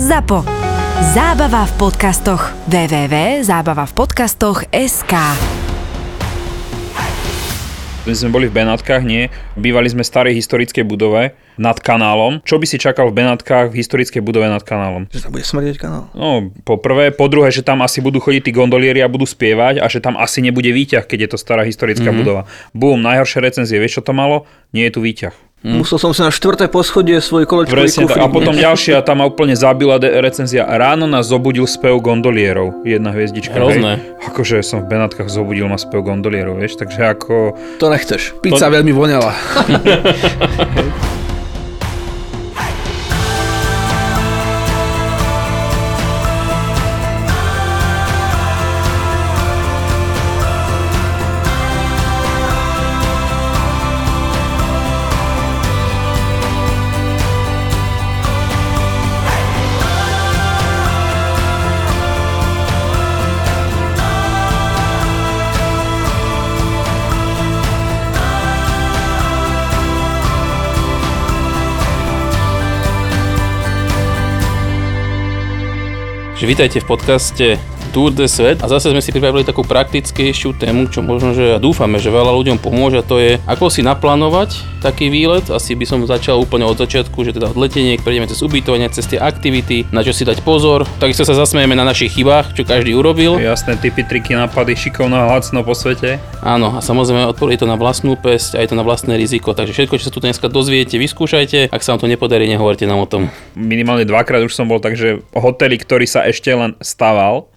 ZAPO. Zábava v podcastoch. www.zábavavpodcastoch.sk My sme boli v Benátkach, nie. Bývali sme v starej historickej budove nad kanálom. Čo by si čakal v Benátkach v historickej budove nad kanálom? Že tam bude smrdeť kanál. No, po prvé, po druhé, že tam asi budú chodiť tí gondolieri a budú spievať a že tam asi nebude výťah, keď je to stará historická mm-hmm. budova. Bum, najhoršie recenzie, vieš čo to malo? Nie je tu výťah. Mm. Musel som si na štvrté poschodie svoj kolečkový Presne kufrík. A potom ďalšia, tam ma úplne zabila de- recenzia. Ráno nás zobudil spev gondolierov. Jedna hviezdička. Hrozné. Hej. Akože som v Benátkach zobudil ma spev gondolierov, vieš. Takže ako... To nechceš. Pizza veľmi voňala. že vítajte v podcaste Tour de Svet a zase sme si pripravili takú praktickejšiu tému, čo možno, že dúfame, že veľa ľuďom pomôže a to je, ako si naplánovať taký výlet. Asi by som začal úplne od začiatku, že teda od leteniek prejdeme cez ubytovanie, cez tie aktivity, na čo si dať pozor. Takisto sa zasmejeme na našich chybách, čo každý urobil. Jasné, typy, triky, nápady, šikovná hlacno po svete. Áno, a samozrejme odporí to na vlastnú pesť a je to na vlastné riziko, takže všetko, čo sa tu dneska dozviete, vyskúšajte. Ak sa vám to nepodarí, nehovorte nám o tom. Minimálne dvakrát už som bol, takže hotely, ktorý sa ešte len staval,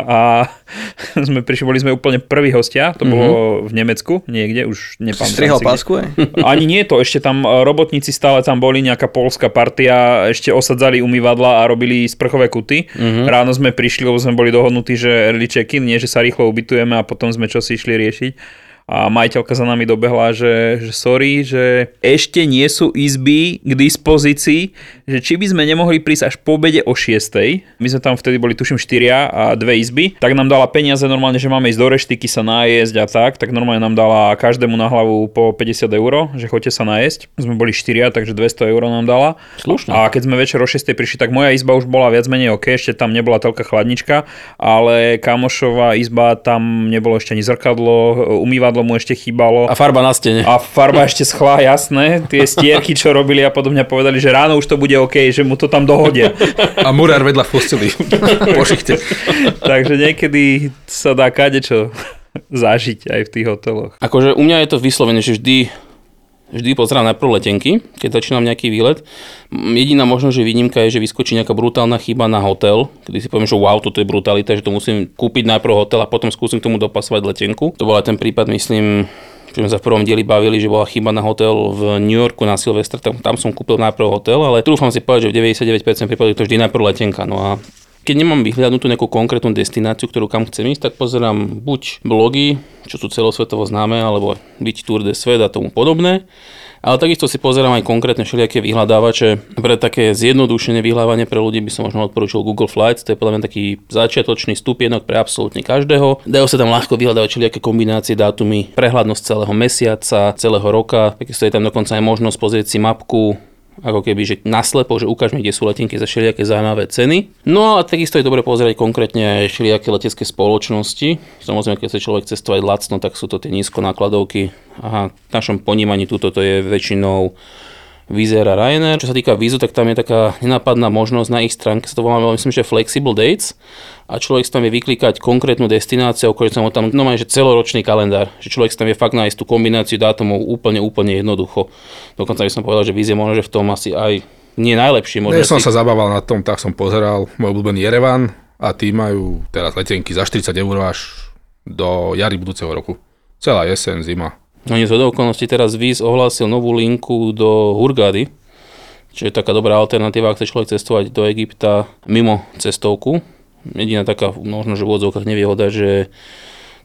a sme prišli, boli sme úplne prví hostia, to bolo v Nemecku, niekde, už nepamätám Strihal pásku, aj? Ani nie to, ešte tam e, robotníci stále tam boli, nejaká polská partia, ešte osadzali umývadla a robili sprchové kuty. Ráno sme prišli, lebo sme boli dohodnutí, že early check-in, nie, že sa rýchlo ubytujeme a potom sme čo si išli riešiť. A majiteľka za nami dobehla, že, že sorry, že ešte nie sú izby k dispozícii, že či by sme nemohli prísť až po obede o 6. My sme tam vtedy boli tuším 4 a dve izby, tak nám dala peniaze normálne, že máme ísť do reštiky sa najesť a tak, tak normálne nám dala každému na hlavu po 50 eur, že choďte sa najesť. Sme boli 4, takže 200 eur nám dala. Slušne. A keď sme večer o 6 prišli, tak moja izba už bola viac menej OK, ešte tam nebola toľká chladnička, ale kamošová izba tam nebolo ešte ani zrkadlo, umývadlo mu ešte chýbalo. A farba na stene. A farba ešte schla, jasné, tie stierky, čo robili a podobne povedali, že ráno už to bude OK, že mu to tam dohodia. A murár vedľa v posteli. po šichte. Takže niekedy sa dá kadečo zažiť aj v tých hoteloch. Akože u mňa je to vyslovene, že vždy vždy pozerám najprv letenky, keď začínam nejaký výlet. Jediná možnosť, že výnimka je, že vyskočí nejaká brutálna chyba na hotel, kedy si poviem, že wow, toto je brutalita, že to musím kúpiť najprv hotel a potom skúsim k tomu dopasovať letenku. To bol aj ten prípad, myslím, čo sme sa v prvom dieli bavili, že bola chyba na hotel v New Yorku na Silvestre, tam, tam som kúpil najprv hotel, ale trúfam si povedať, že v 99% prípadov to vždy najprv letenka. No a keď nemám vyhľadnutú nejakú konkrétnu destináciu, ktorú kam chcem ísť, tak pozerám buď blogy, čo sú celosvetovo známe, alebo byť Tour de Svet a tomu podobné. Ale takisto si pozerám aj konkrétne všelijaké vyhľadávače. Pre také zjednodušené vyhľadávanie pre ľudí by som možno odporúčil Google Flights, to je podľa mňa taký začiatočný stupienok pre absolútne každého. Dajú sa tam ľahko vyhľadávať všelijaké kombinácie, dátumy, prehľadnosť celého mesiaca, celého roka. Takisto je tam dokonca aj možnosť pozrieť si mapku ako keby, že naslepo, že ukáž mi, kde sú letenky za všelijaké zaujímavé ceny. No a takisto je dobre pozerať konkrétne aj všelijaké letecké spoločnosti. Samozrejme, keď chce človek cestovať lacno, tak sú to tie nízkonákladovky. A v našom ponímaní túto to je väčšinou Vizer a Ryanair. Čo sa týka vízu, tak tam je taká nenápadná možnosť na ich stránke, sa to volá, myslím, že Flexible Dates a človek si tam vie vyklikať konkrétnu destináciu, okolo sa mu tam no že celoročný kalendár, že človek si tam vie fakt nájsť tú kombináciu dátumov úplne, úplne jednoducho. Dokonca by som povedal, že vízie možno, že v tom asi aj nie najlepšie. Možno Ja som si... sa zabával na tom, tak som pozeral môj obľúbený Jerevan a tí majú teraz letenky za 40 eur až do jary budúceho roku. Celá jeseň, zima. No nie z okolností teraz Viz ohlásil novú linku do Hurgady, čo je taká dobrá alternatíva, ak chce človek cestovať do Egypta mimo cestovku. Jediná taká, možno, že v odzovkách nevýhoda, že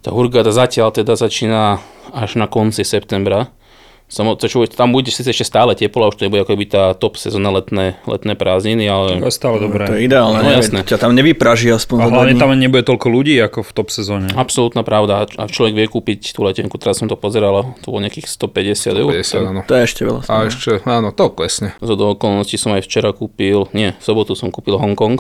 tá Hurgada zatiaľ teda začína až na konci septembra. Som, to, čo, tam bude síce ešte stále teplo, a už to nebude ako by tá top sezóna letné, letné prázdniny, ale To je stále dobré. To je ideálne, No, jasné. ťa tam nevypraží aspoň A hlavne tam nebude toľko ľudí ako v top sezóne. absolútna pravda. A človek vie kúpiť tú letenku, teraz som to pozeral, to bolo nejakých 150 eur. 50, áno. To je ešte veľa. A ešte, áno, to klesne. Z do okolností som aj včera kúpil, nie, v sobotu som kúpil Hongkong,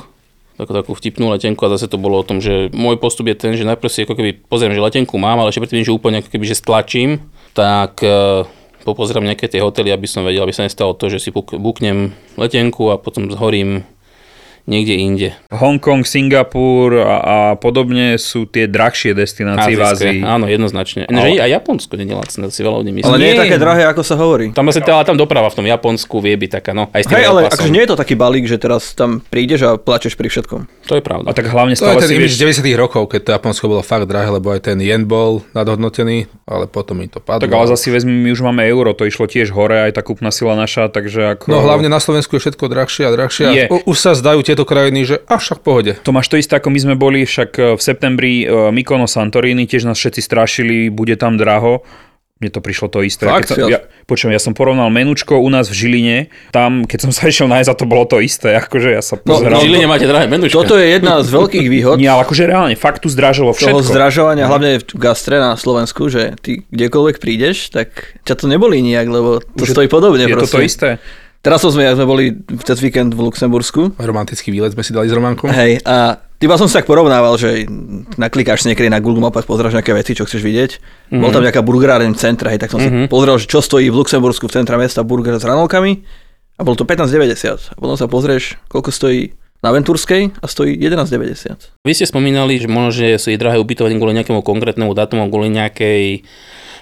takú, takú vtipnú letenku a zase to bolo o tom, že môj postup je ten, že najprv si ako keby pozriem, že letenku mám, ale ešte predtým, že úplne ako keby, že stlačím, tak e, popozerám nejaké tie hotely, aby som vedel, aby sa nestalo to, že si buk- buknem letenku a potom zhorím niekde inde. Hongkong, Singapur a, a podobne sú tie drahšie destinácie v Ázii. Áno, jednoznačne. No, že aj Japonsko nie je lacné, si veľa ľudí myslí. Ale nie je Nie. také drahé, ako sa hovorí. Tam asi tá, tam doprava v tom Japonsku vie byť taká, no, aj s tým Hej, ale akože nie je to taký balík, že teraz tam prídeš a plačeš pri všetkom. To je pravda. A tak hlavne To je stále ten si imidž vieš... 90 rokov, keď to Japonsko bolo fakt drahé, lebo aj ten yen bol nadhodnotený, ale potom mi to padlo. Tak ale zase vezmi, my už máme euro, to išlo tiež hore, aj tá kúpna sila naša, takže ako... No hlavne na Slovensku je všetko drahšie a drahšie. Je. A už sa zdajú tieto krajiny, že až však pohode. To máš to isté, ako my sme boli však e, v septembri e, Mykono Santorini, tiež nás všetci strašili, bude tam draho. Mne to prišlo to isté. Fakt? Keď som, ja, počujem, ja som porovnal menučko u nás v Žiline, tam, keď som sa išiel nájsť, a to bolo to isté, akože ja sa No, pozeral. v Žiline máte drahé menučka. Toto je jedna z veľkých výhod Nie, ale akože reálne, fakt tu zdražilo toho všetko. zdražovania, hlavne v gastre na Slovensku, že ty kdekoľvek prídeš, tak ťa to nebolí nijak, lebo to Už je- stojí podobne. Je to to proste. isté. Teraz sme, sme boli cez víkend v Luxembursku, Romantický výlet sme si dali s Románkom. hej, a Iba som si tak porovnával, že naklikáš si niekedy na Google mapách, pozráš nejaké veci, čo chceš vidieť. Mm-hmm. Bol tam nejaká burgeráreň v centre, hej, tak som mm-hmm. si pozrel, že čo stojí v Luxembursku v centre mesta burger s ranolkami a bolo to 15,90. A potom sa pozrieš, koľko stojí na Venturskej a stojí 11,90. Vy ste spomínali, že možno, že sú drahé ubytovanie kvôli nejakému konkrétnemu datumu, kvôli nejakej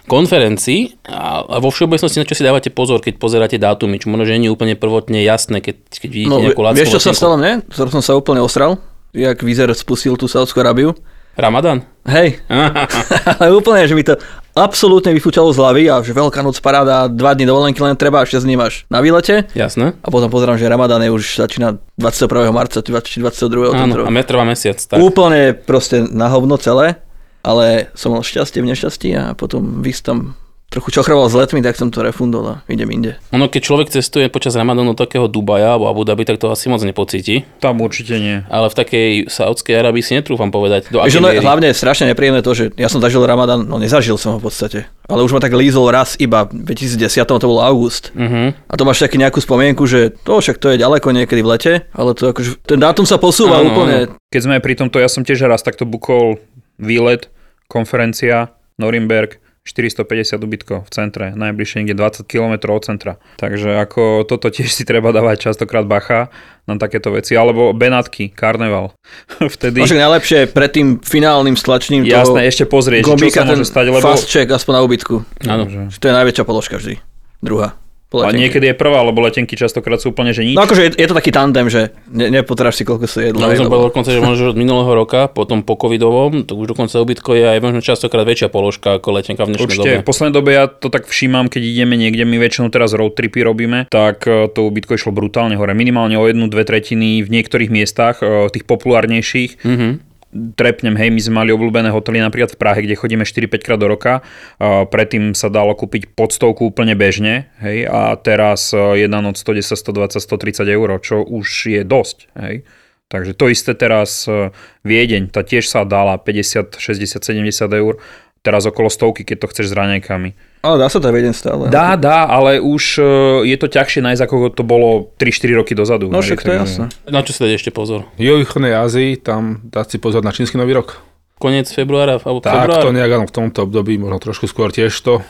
konferencii a, a vo všeobecnosti na čo si dávate pozor, keď pozeráte dátumy, čo možno, že nie je úplne prvotne jasné, keď, keď vidíte No, nejakú lacnú vieš, čo sa stalo mne? Ktorý som sa úplne osral, jak Vizer spustil tú Saudskú Arabiu. Ramadan? Hej, ale úplne, že mi to absolútne vyfúčalo z hlavy a že Veľká noc paráda, dva dní dovolenky len treba a 6 dní máš na výlete. Jasné. A potom pozerám, že Ramadan je už začína 21. marca, či 22. Áno, a me- trvá mesiac. Tak. Úplne proste na hovno celé, ale som mal šťastie v nešťastí a potom vys tam trochu čochroval s letmi, tak som to refundol a idem inde. Ono, keď človek cestuje počas Ramadanu do takého Dubaja alebo Abu Dhabi, tak to asi moc nepocíti. Tam určite nie. Ale v takej Saudskej Arabii si netrúfam povedať. Do akej ono, je hlavne je strašne nepríjemné to, že ja som zažil Ramadan, no nezažil som ho v podstate, ale už ma tak lízol raz iba v 2010, to bol august. Mhm. A to máš taký nejakú spomienku, že to však to je ďaleko niekedy v lete, ale to akože, ten dátum sa posúva Áno, úplne. Keď sme pri tomto, ja som tiež raz takto bukol výlet, konferencia, Norimberg, 450 ubytkov v centre, najbližšie niekde 20 km od centra. Takže ako toto tiež si treba dávať častokrát bacha na takéto veci. Alebo Benátky, karneval. Vtedy, však najlepšie pred tým finálnym stlačením jasné, ešte pozrieť, čo sa môže stať, lebo fast check aspoň na ubytku. Áno. To je najväčšia položka vždy. Druhá. Po a niekedy je prvá, lebo letenky častokrát sú úplne, že nič. No akože je, je to taký tandem, že ne, nepotráš si koľko sa jedlo. No, som povedal dokonca, že možno od minulého roka, potom po covidovom, to už dokonca ubytko je aj možno častokrát väčšia položka ako letenka v dnešnej Určite, dobe. v poslednej dobe ja to tak všímam, keď ideme niekde, my väčšinou teraz road tripy robíme, tak e, to ubytko išlo brutálne hore, minimálne o jednu, dve tretiny v niektorých miestach, e, tých populárnejších. Mhm. Trepnem, hej, my sme mali obľúbené hotely napríklad v Prahe, kde chodíme 4-5 krát do roka. Predtým sa dalo kúpiť pod stovku úplne bežne, hej, a teraz e, jedna noc 110, 120, 130 eur, čo už je dosť, hej. Takže to isté teraz e, Viedeň, tá tiež sa dala 50, 60, 70 eur, teraz okolo stovky, keď to chceš s raňajkami. Ale dá sa to vedieť stále. Dá, dá, ale už e, je to ťažšie nájsť, ako to bolo 3-4 roky dozadu. No však to je jasné. Na čo si dať ešte pozor? V juhovýchodnej Ázii, tam dať si pozor na čínsky nový rok. Koniec februára alebo Tak február? to nejak áno, v tomto období, možno trošku skôr tiež to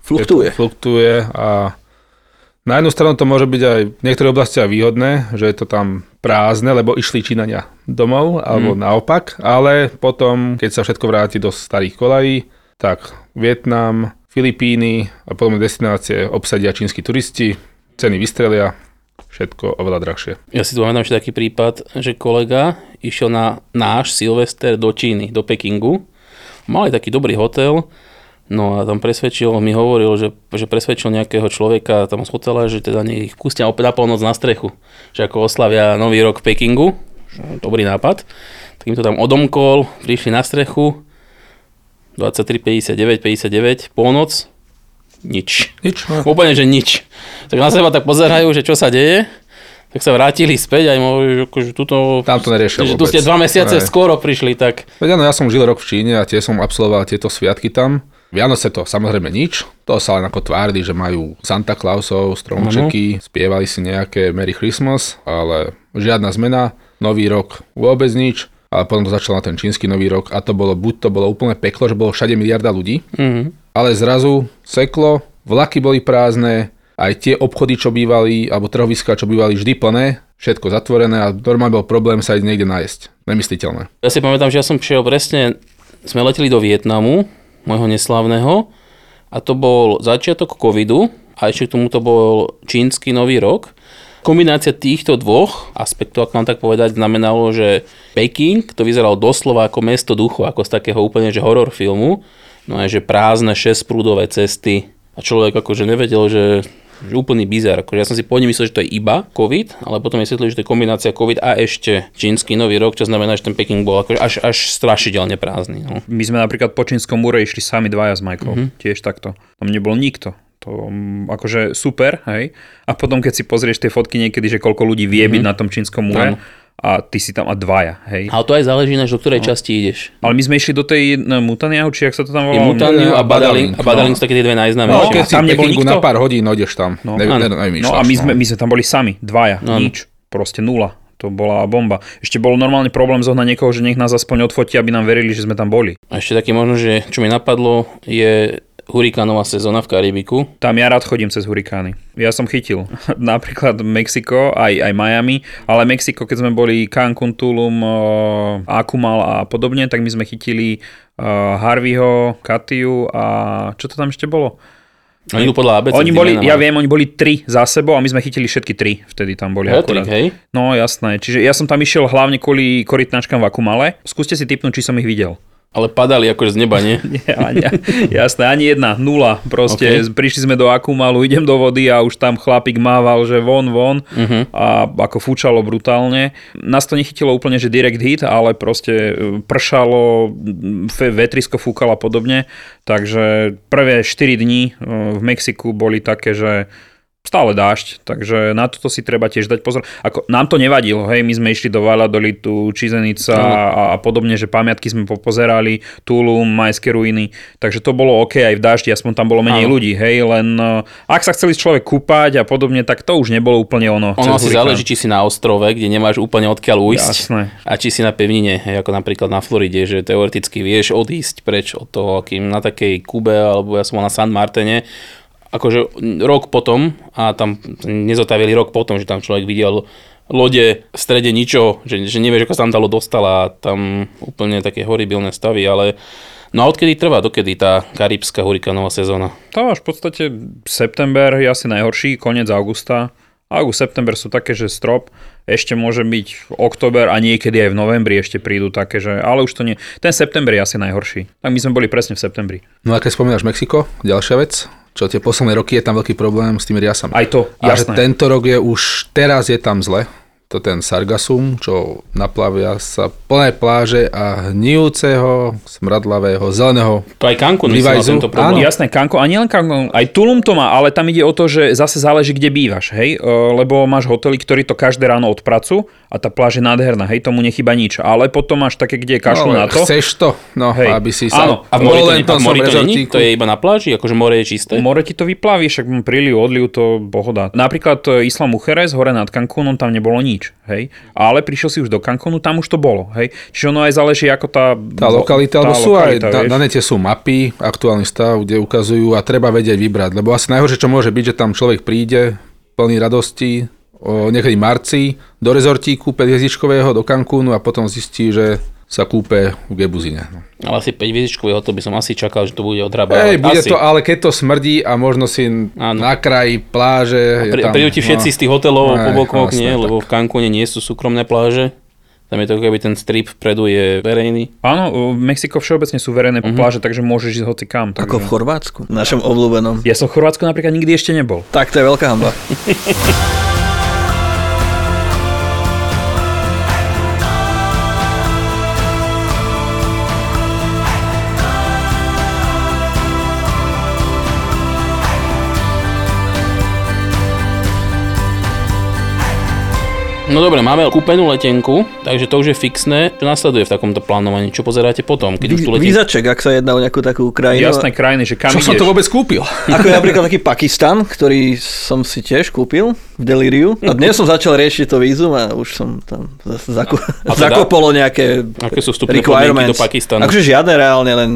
Fluktuje. fluktuje a na jednu stranu to môže byť aj v niektorých oblastiach výhodné, že je to tam prázdne, lebo išli Číňania domov, alebo Mm. naopak, ale potom, keď sa všetko vráti do starých kolají, tak Vietnam, Filipíny a podobné destinácie obsadia čínsky turisti, ceny vystrelia, všetko oveľa drahšie. Ja si tu pamätám ešte taký prípad, že kolega išiel na náš Silvester do Číny, do Pekingu. Mali taký dobrý hotel, no a tam presvedčil, mi hovoril, že, že presvedčil nejakého človeka tam z hotela, že teda nech ich pustia opäť na polnoc na strechu. Že ako oslavia nový rok v Pekingu. Dobrý nápad. Tak im to tam odomkol, prišli na strechu, 23, 59, 59, polnoc, nič. Nič, no. Úplne, že nič. Tak na seba tak pozerajú, že čo sa deje, tak sa vrátili späť aj mohli, že akože tuto... Tam to neriešia že tu ste dva mesiace Hej. skoro prišli, tak Veď áno, ja som žil rok v Číne a tiež som absolvoval tieto sviatky tam. Vianoce to samozrejme nič, to sa len ako tvárili, že majú Santa Clausov, stromčeky, spievali si nejaké Merry Christmas, ale žiadna zmena, nový rok vôbec nič, ale potom to začal na ten čínsky nový rok a to bolo, buď to bolo úplne peklo, že bolo všade miliarda ľudí, Mhm. ale zrazu seklo, vlaky boli prázdne, aj tie obchody, čo bývali, alebo trhoviská, čo bývali vždy plné, všetko zatvorené a normálne bol problém sa ísť niekde nájsť. Nemysliteľné. Ja si pamätám, že ja som šiel presne, sme leteli do Vietnamu, môjho neslávneho, a to bol začiatok covidu a ešte k tomu to bol čínsky nový rok. Kombinácia týchto dvoch aspektov, ak mám tak povedať, znamenalo, že Peking to vyzeralo doslova ako mesto duchu, ako z takého úplne že horor filmu, no aj že prázdne šesprúdové cesty a človek akože nevedel, že že úplný bizar. Akože ja som si pôvodne myslel, že to je iba COVID, ale potom vysvetlili, že to je kombinácia COVID a ešte čínsky nový rok, čo znamená, že ten Peking bol akože až, až strašidelne prázdny. No. My sme napríklad po čínskom múre išli sami dvaja s Michael, Mhm. mm-hmm. tiež takto. Tam nebol nikto. To mm, akože super, hej. A potom keď si pozrieš tie fotky niekedy, že koľko ľudí vie byť na tom čínskom múre a ty si tam a dvaja, hej. Ale to aj záleží, na do ktorej časti ideš. Ale my sme išli do tej no, Mutaniahu, či jak sa to tam Je volalo? Mutaniu a a Badaling, Badaling. A Badaling sú také tie dve No, najznámejšie. keď a si tam nebol nikto? na pár hodín ideš tam. No. Ne, ne, nevymýšľaš, No a my sme, my sme tam boli sami, dvaja, Áno. nič. Proste nula. To bola bomba. Ešte bol normálny problém zohnať niekoho, že nech nás aspoň odfotí, aby nám verili, že sme tam boli. A ešte taký možno, že čo mi napadlo, je hurikánová sezóna v Karibiku. Tam ja rád chodím cez hurikány. Ja som chytil napríklad Mexiko, aj, aj Miami, ale Mexiko, keď sme boli Cancun, Tulum, Akumal a podobne, tak my sme chytili Harveyho, Katiu a čo to tam ešte bolo? Oni idú podľa ABC. oni boli, ja viem, oni boli tri za sebou a my sme chytili všetky tri, vtedy tam boli Hattrick, hej? No jasné, čiže ja som tam išiel hlavne kvôli korytnačkám v Akumale. Skúste si typnúť, či som ich videl. Ale padali akože z neba, nie? Nie, ani, jasné, ani jedna, nula. Proste Okay. prišli sme do Akumalu, idem do vody a už tam chlapík mával, že von, von Mhm. a ako fúčalo brutálne. Nás to nechytilo úplne, že direct hit, ale proste e, pršalo, vetrisko fúkalo a podobne. Takže prvé 4 dní e, v Mexiku boli také, že stále dážď, takže na toto si treba tiež dať pozor. Ako, nám to nevadilo, hej, my sme išli do Valladolitu, Čizenica a, a podobne, že pamiatky sme popozerali, Tulum, Majské ruiny, takže to bolo OK aj v daždi, aspoň tam bolo menej Áno. ľudí, hej, len uh, ak sa chceli človek kúpať a podobne, tak to už nebolo úplne ono. Ono hurikán. záleží, či si na ostrove, kde nemáš úplne odkiaľ ujsť. Jasné. A či si na pevnine, hej, ako napríklad na Floride, že teoreticky vieš odísť preč od toho, kým na takej Kube, alebo ja som na San Martene, akože rok potom, a tam nezotavili rok potom, že tam človek videl lode v strede ničoho, že, že nevieš, ako sa tam dalo dostala a tam úplne také horibilné stavy, ale no a odkedy trvá, dokedy tá karibská hurikánová sezóna? To až v podstate september je asi najhorší, koniec augusta. August, september sú také, že strop, ešte môže byť október a niekedy aj v novembri ešte prídu také, že, ale už to nie. Ten september je asi najhorší. Tak my sme boli presne v septembri. No a keď spomínaš Mexiko, ďalšia vec, čo tie posledné roky je tam veľký problém s tými riasami. Aj to, A že jasné. tento rok je už, teraz je tam zle. To ten Sargasum, čo naplavia sa plné pláže a hnijúceho, smradlavého, zeleného. To aj mal Vyvajzu. tento Áno. problém. Jasné, Kanko, a nielen Kanko, aj Tulum to má, ale tam ide o to, že zase záleží, kde bývaš, hej, E, lebo máš hotely, ktorí to každé ráno odpracujú a tá pláž je nádherná, hej, tomu nechyba nič, ale potom máš také, kde kašľú No, na to. Chceš to? No, Hej. aby si sa... Áno. A v mori to, nie, v mori to není? To je iba na pláži? Akože more je čisté? More ti to vyplaví, však príliv, odliv, to pohoda. Napríklad e, Isla Mujeres, hore nad Cancúnom, tam nebolo nič, hej. Ale prišiel si už do Cancúnu, tam už to bolo, hej. Čiže ono aj záleží, ako tá... Tá lokalita, alebo sú aj, lokalita, na, nete sú mapy, aktuálny stav, kde ukazujú a treba vedieť vybrať, lebo asi najhoršie, čo môže byť, že tam človek príde plný radosti, o niekedy marci, do rezortíku 5 hviezdičkového do Cancúnu a potom zistí, že sa kúpe v Gebuzine. No. Ale asi 5 vizičkový hotel by som asi čakal, že to bude odrábať. Ej, bude asi. to, ale keď to smrdí a možno si Áno. na kraji pláže... Pri, tam, prídu ti všetci z tých hotelov po bokoch, nie? tak. Lebo v Cancúne nie sú súkromné pláže. Tam je to, keby ten strip vpredu je verejný. Áno, v Mexiko všeobecne sú verejné Mhm. pláže, takže môžeš ísť hoci kam. Ako v Takže... Chorvátsku, našom obľúbenom. Ja som v Chorvátsku napríklad nikdy ešte nebol. Tak to je veľká hamba. No dobre, máme kúpenú letenku, takže to už je fixné. Čo nasleduje v takomto plánovaní? Čo pozeráte potom, keď už tú letenku... Vízaček, ak sa jedná o nejakú takú krajinu. Jasné krajiny, že kam Čo som ideš. to vôbec kúpil? Ako je napríklad taký Pakistan, ktorý som si tiež kúpil v Deliriu. A dnes som začal riešiť to vízum a už som tam zase zaku- A teda- zakopolo nejaké Aké sú requirements. do Pakistanu? Akože žiadne reálne, len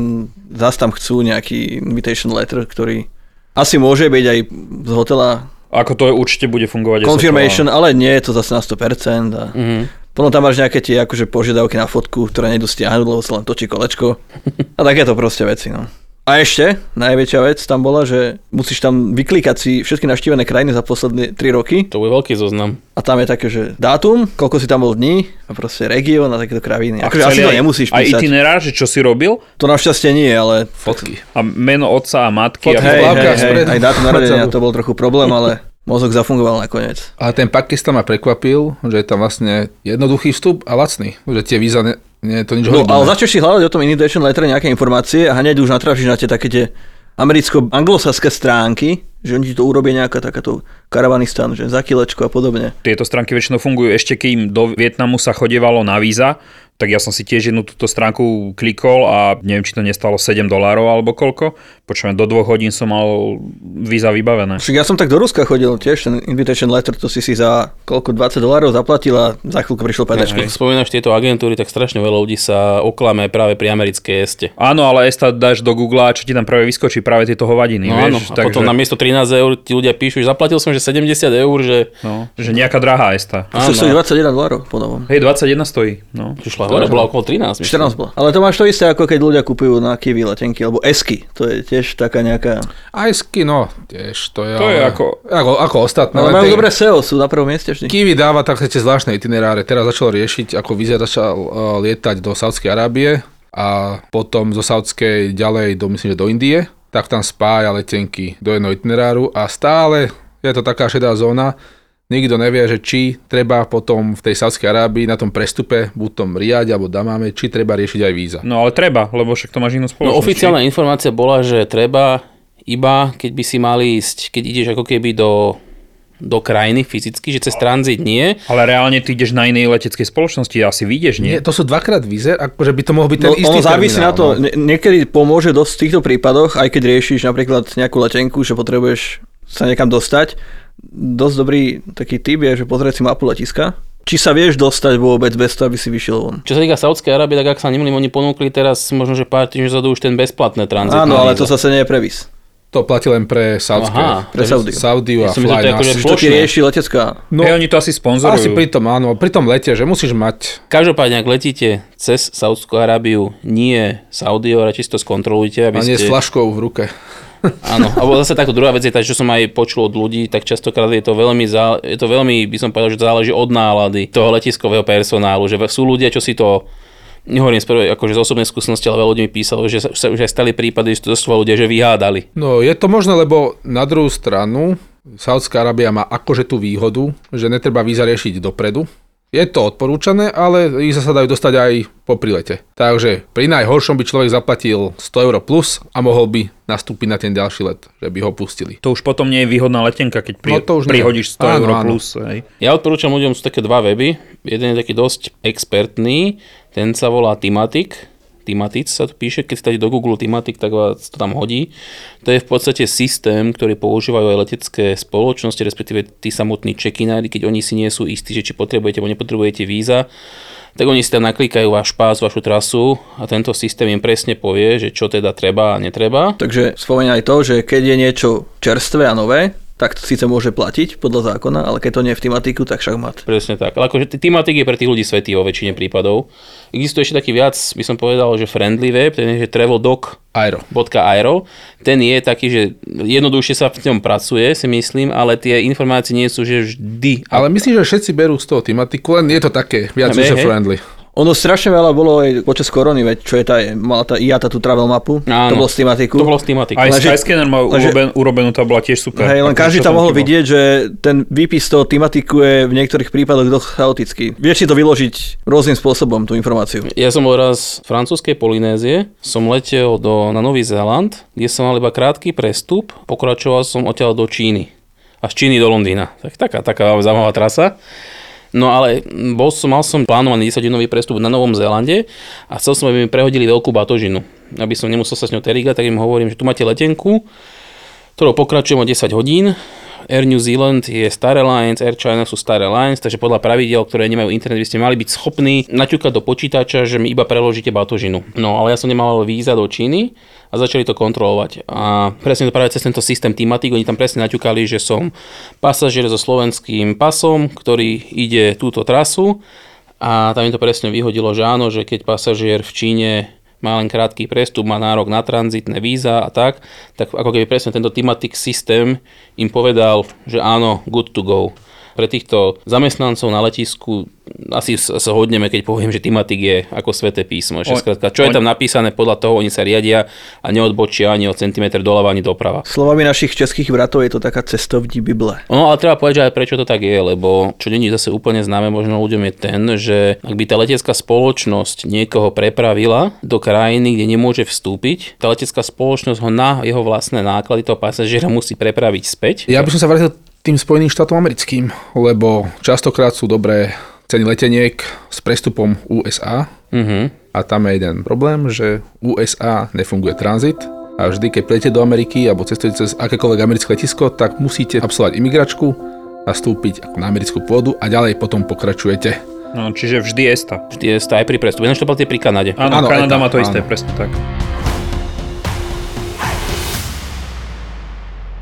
zase tam chcú nejaký invitation letter, ktorý asi môže byť aj z hotela Ako to určite bude fungovať. confirmation, ale nie je to zase na 100% a Mhm. potom tam máš nejaké tie akože požiadavky na fotku, ktoré nejdu stiahnuť, lebo sa len točí kolečko a takéto proste veci, no. A ešte, najväčšia vec tam bola, že musíš tam vyklikať si všetky navštívené krajiny za posledné 3 roky To bude veľký zoznam. a tam je také, že dátum, koľko si tam bol dní a proste región a takéto kraviny. A Akože asi to nemusíš písať. itinerár, že čo si robil To našťastie nie, ale Fotky. a meno otca a matky. Fotky a hej, hej, hej, aj dátum narodenia to bol trochu problém, ale mozog zafungoval nakoniec. Ale ten Pakistan ma prekvapil, že je tam vlastne jednoduchý vstup a lacný. Že tie víza, ne, nie to nič No, hodné. ale začneš si hľadať o tom invitation letter nejaké informácie a hneď už natrafíš na tie také tie americko-anglosaské stránky, že oni ti to urobia nejaká takáto karavanistan, že za kilečko a podobne. Tieto stránky väčšinou fungujú ešte, kým do Vietnamu sa chodevalo na víza, tak ja som si tiež jednu túto stránku klikol a neviem, či to nestalo 7 dolárov alebo koľko. Počujem, do dvoch hodín som mal víza vybavené. Však ja som tak do Ruska chodil tiež, ten invitation letter, to si si za koľko, 20 dolárov zaplatil a za chvíľku prišlo Keď PDčko. spomínaš tieto agentúry, tak strašne veľa ľudí sa oklame práve pri americkej este. Áno, ale ESTA dáš do Google a čo ti tam práve vyskočí, práve tieto hovadiny, No áno, vieš? a potom namiesto 13 eur ti ľudia píšu, že zaplatil som že 70 eur, že no, že nejaká drahá ESTA. To stojí 21 dolárov po novom. Hej, 21 stojí. No. prišla hore, bola okolo 13. myslím. 14 bola. Ale to máš to isté, ako keď ľudia kupujú na Kiwi letenky, alebo esky. To je tiež taká nejaká... Aj ski, no, tiež to je... To je ale- ako- ako, ako ostatné. Ale majú dobré SEO, sú na prvom mieste vždy. Kiwi dáva také tie zvláštne itineráre. Teraz začal riešiť, ako vyzerá, začal uh, lietať do Saudskej Arábie a potom zo Saudskej ďalej do, myslím, že do Indie. Tak tam spája letenky do jedného itineráru a stále je to taká šedá zóna. Nikto nevie, že či treba potom v tej Saudskej Arábii na tom prestupe, buď tom Riade alebo Damame, či treba riešiť aj víza. no ale treba, lebo však to máš inú spoločnosť. No oficiálna informácia bola, že treba iba, keď by si mali ísť, keď ideš ako keby do, do krajiny fyzicky, že cez tranzit nie. Ale reálne ty ideš na inej leteckej spoločnosti, asi vyjdeš, nie? Nie, to sú dvakrát vízer, akože by to mohol byť ten No, istý ono závisí na to, no. nie- niekedy pomôže dosť v týchto prípadoch, aj keď riešiš napríklad nejakú letenku, že potrebuješ sa niekam dostať. Dosť dobrý taký tip je, že pozrieť si mapu letiska, či sa vieš dostať vôbec bez toho, aby si vyšiel von. Čo sa týka Saudskej Arábie, tak ak sa nemýlim, oni ponúkli teraz možno, že pár týždňov zadu už ten bezplatné tranzit. Áno, ale to zase nie je previs. To platí len pre Saudské. Aha, Pre Saudiu. Saudiu a Ja som myslel, že to akože Že to ti rieši letecká. No, Hej, oni to asi sponzorujú. asi pri tom, áno, pri tom lete, že musíš mať Každopádne, ak letíte cez Saudskú Arábiu, nie radšej si to skontrolujte, aby a nie s ste... flaškou v ruke. Áno, alebo zase takto druhá vec je tá, čo som aj počul od ľudí, tak častokrát je to veľmi, zá, je to veľmi, by som povedal, že to záleží od nálady toho letiskového personálu, že sú ľudia, čo si to nehovorím z prvej, akože z osobnej skúsenosti, ale veľa ľudí mi písalo, že sa, už aj stali prípady, že to ľudia, že vyhádali. No, je to možné, lebo na druhú stranu Saudská Arábia má akože tú výhodu, že netreba víza riešiť dopredu. Je to odporúčané, ale víza sa dajú dostať aj po prilete. Takže pri najhoršom by človek zaplatil 100 eur plus a mohol by nastúpiť na ten ďalší let, že by ho pustili. To už potom nie je výhodná letenka, keď pri, No to už prihodíš 100 Áno, eur áno. plus. Hej. Ja odporúčam ľuďom, sú také dva weby. Jeden je taký dosť expertný, ten sa volá Timatic. Timatic sa to píše, keď dáte do Google Timatic, tak vás to tam hodí. To je v podstate systém, ktorý používajú aj letecké spoločnosti, respektíve tí samotní čekinári, keď oni si nie sú istí, že či potrebujete alebo nepotrebujete víza, tak oni si tam naklikajú váš pás, vašu trasu a tento systém im presne povie, že čo teda treba a netreba. Takže spomeň aj to, že keď je niečo čerstvé a nové, tak to síce môže platiť podľa zákona, ale keď to nie je v tematiku, tak šachmat. Presne tak. Ale akože tematik je pre tých ľudí svetý vo väčšine prípadov. Existuje ešte taký viac, by som povedal, že friendly web, ten je. Aero. Ten je taký, že jednoduchšie sa v ňom pracuje, si myslím, ale tie informácie nie sú, že vždy. Ale myslím, že všetci berú z toho tematiku, len je to také viac Hej, hej. Ono strašne veľa bolo aj počas korony, veď čo je tá, mala tá IATA tú travel mapu, Áno. to bolo z tematiku. To bolo z tematiku. Aj Lenže- Skyscanner má uroben, urobenú, tá bola tiež super. Hej, len každý tam mohol vidieť, že ten výpis toho tematiku je v niektorých prípadoch dosť chaotický. Vieš si to vyložiť rôznym spôsobom, tú informáciu. Ja som bol raz v francúzskej Polynézie, som letel do, na Nový Zéland, kde som mal iba krátky prestup, pokračoval som odtiaľ do Číny. A z Číny do Londýna. Tak taká, taká zaujímavá trasa. No ale bol som, mal som plánovaný 10 dňový prestup na Novom Zélande a chcel som, aby mi prehodili veľkú batožinu. Aby som nemusel sa s ňou terigať, tak im hovorím, že tu máte letenku, ktorou pokračujem o 10 hodín. Air New Zealand je Star Alliance, Air China sú Star Alliance, takže podľa pravidel, ktoré nemajú internet, by ste mali byť schopní naťukať do počítača, že mi iba preložíte batožinu. No ale ja som nemal víza do Číny a začali to kontrolovať. A presne to práve cez tento systém Timatic, oni tam presne naťukali, že som pasažier so slovenským pasom, ktorý ide túto trasu a tam im to presne vyhodilo, že áno, že keď pasažier v Číne má len krátky prestup, má nárok na tranzitné víza a tak, tak ako keby presne tento Timatic systém im povedal, že áno, good to go. Pre týchto zamestnancov na letisku asi sa hodneme, keď poviem, že Timatik je ako sveté písmo. Že skrátka, čo je tam napísané, podľa toho oni sa riadia a neodbočia ani o centimetr doľava, ani doprava. Slovami našich českých bratov je to taká cestovní bible. No ale treba povedať, že aj prečo to tak je, lebo čo není zase úplne známe možno ľuďom je ten, že ak by tá letecká spoločnosť niekoho prepravila do krajiny, kde nemôže vstúpiť, tá letecká spoločnosť ho na jeho vlastné náklady toho pasažiera musí prepraviť späť. Ja by som sa vrátil tým Spojeným štátom americkým, lebo častokrát sú dobré ceny leteniek s prestupom USA Uh-huh. a tam je jeden problém, že USA nefunguje tranzit a vždy, keď prijete do Ameriky alebo cestujete cez akékoľvek americké letisko, tak musíte absolvovať imigračku a vstúpiť ako na americkú pôdu a ďalej potom pokračujete. No, čiže vždy ESTA. Vždy je aj pri prestupe. Ináč to platí pri Kanade. Áno, Áno, Kanada má to isté, áno. presne tak.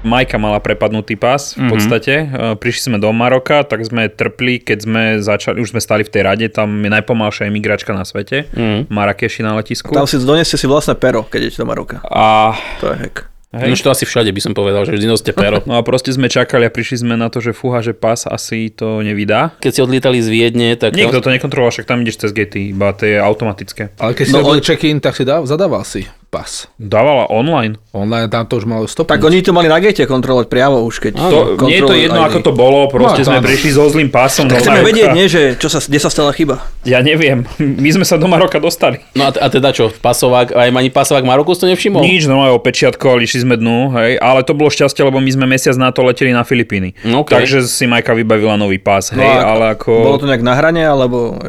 Majka mala prepadnutý pás v podstate. Mm-hmm. Prišli sme do Maroka, tak sme trpli, keď sme začali, už sme stali v tej rade, tam je najpomalšia imigračka na svete, mm. Marrakeši na letisku. Tam si doneste si vlastné pero, keď idete do Maroka. A To je hack. Hej. Ináč to asi všade by som povedal, že vždy noste pero. No a proste sme čakali a prišli sme na to, že fúha, že pás asi to nevydá. Keď si odlietali z Viedne, tak... Nikto to nekontroloval, však tam ideš cez gaty, iba to je automatické. Ale keď si No, no, robil on- check-in, tak si dá, zadával si pas. Dávala online. Online tam to už malo stopnúť. Tak oni to mali na gate kontrolovať priamo už, keď To, nie je to jedno, aj ako to bolo, proste No, sme áno. prišli so zlým pásom. Tak chceme Maroka. vedieť, nie, že čo sa, kde sa stala chyba. Ja neviem, my sme sa do Maroka dostali. No a, a teda čo, pasovák, aj ani pasovák Maroku si to nevšimol? Nič, no aj o pečiatko, ale išli sme dnu, hej, ale to bolo šťastie, lebo my sme mesiac na to leteli na Filipíny. No, OK. Takže si Majka vybavila nový pás, hej, No ale ako... Bolo to nejak na hrane, alebo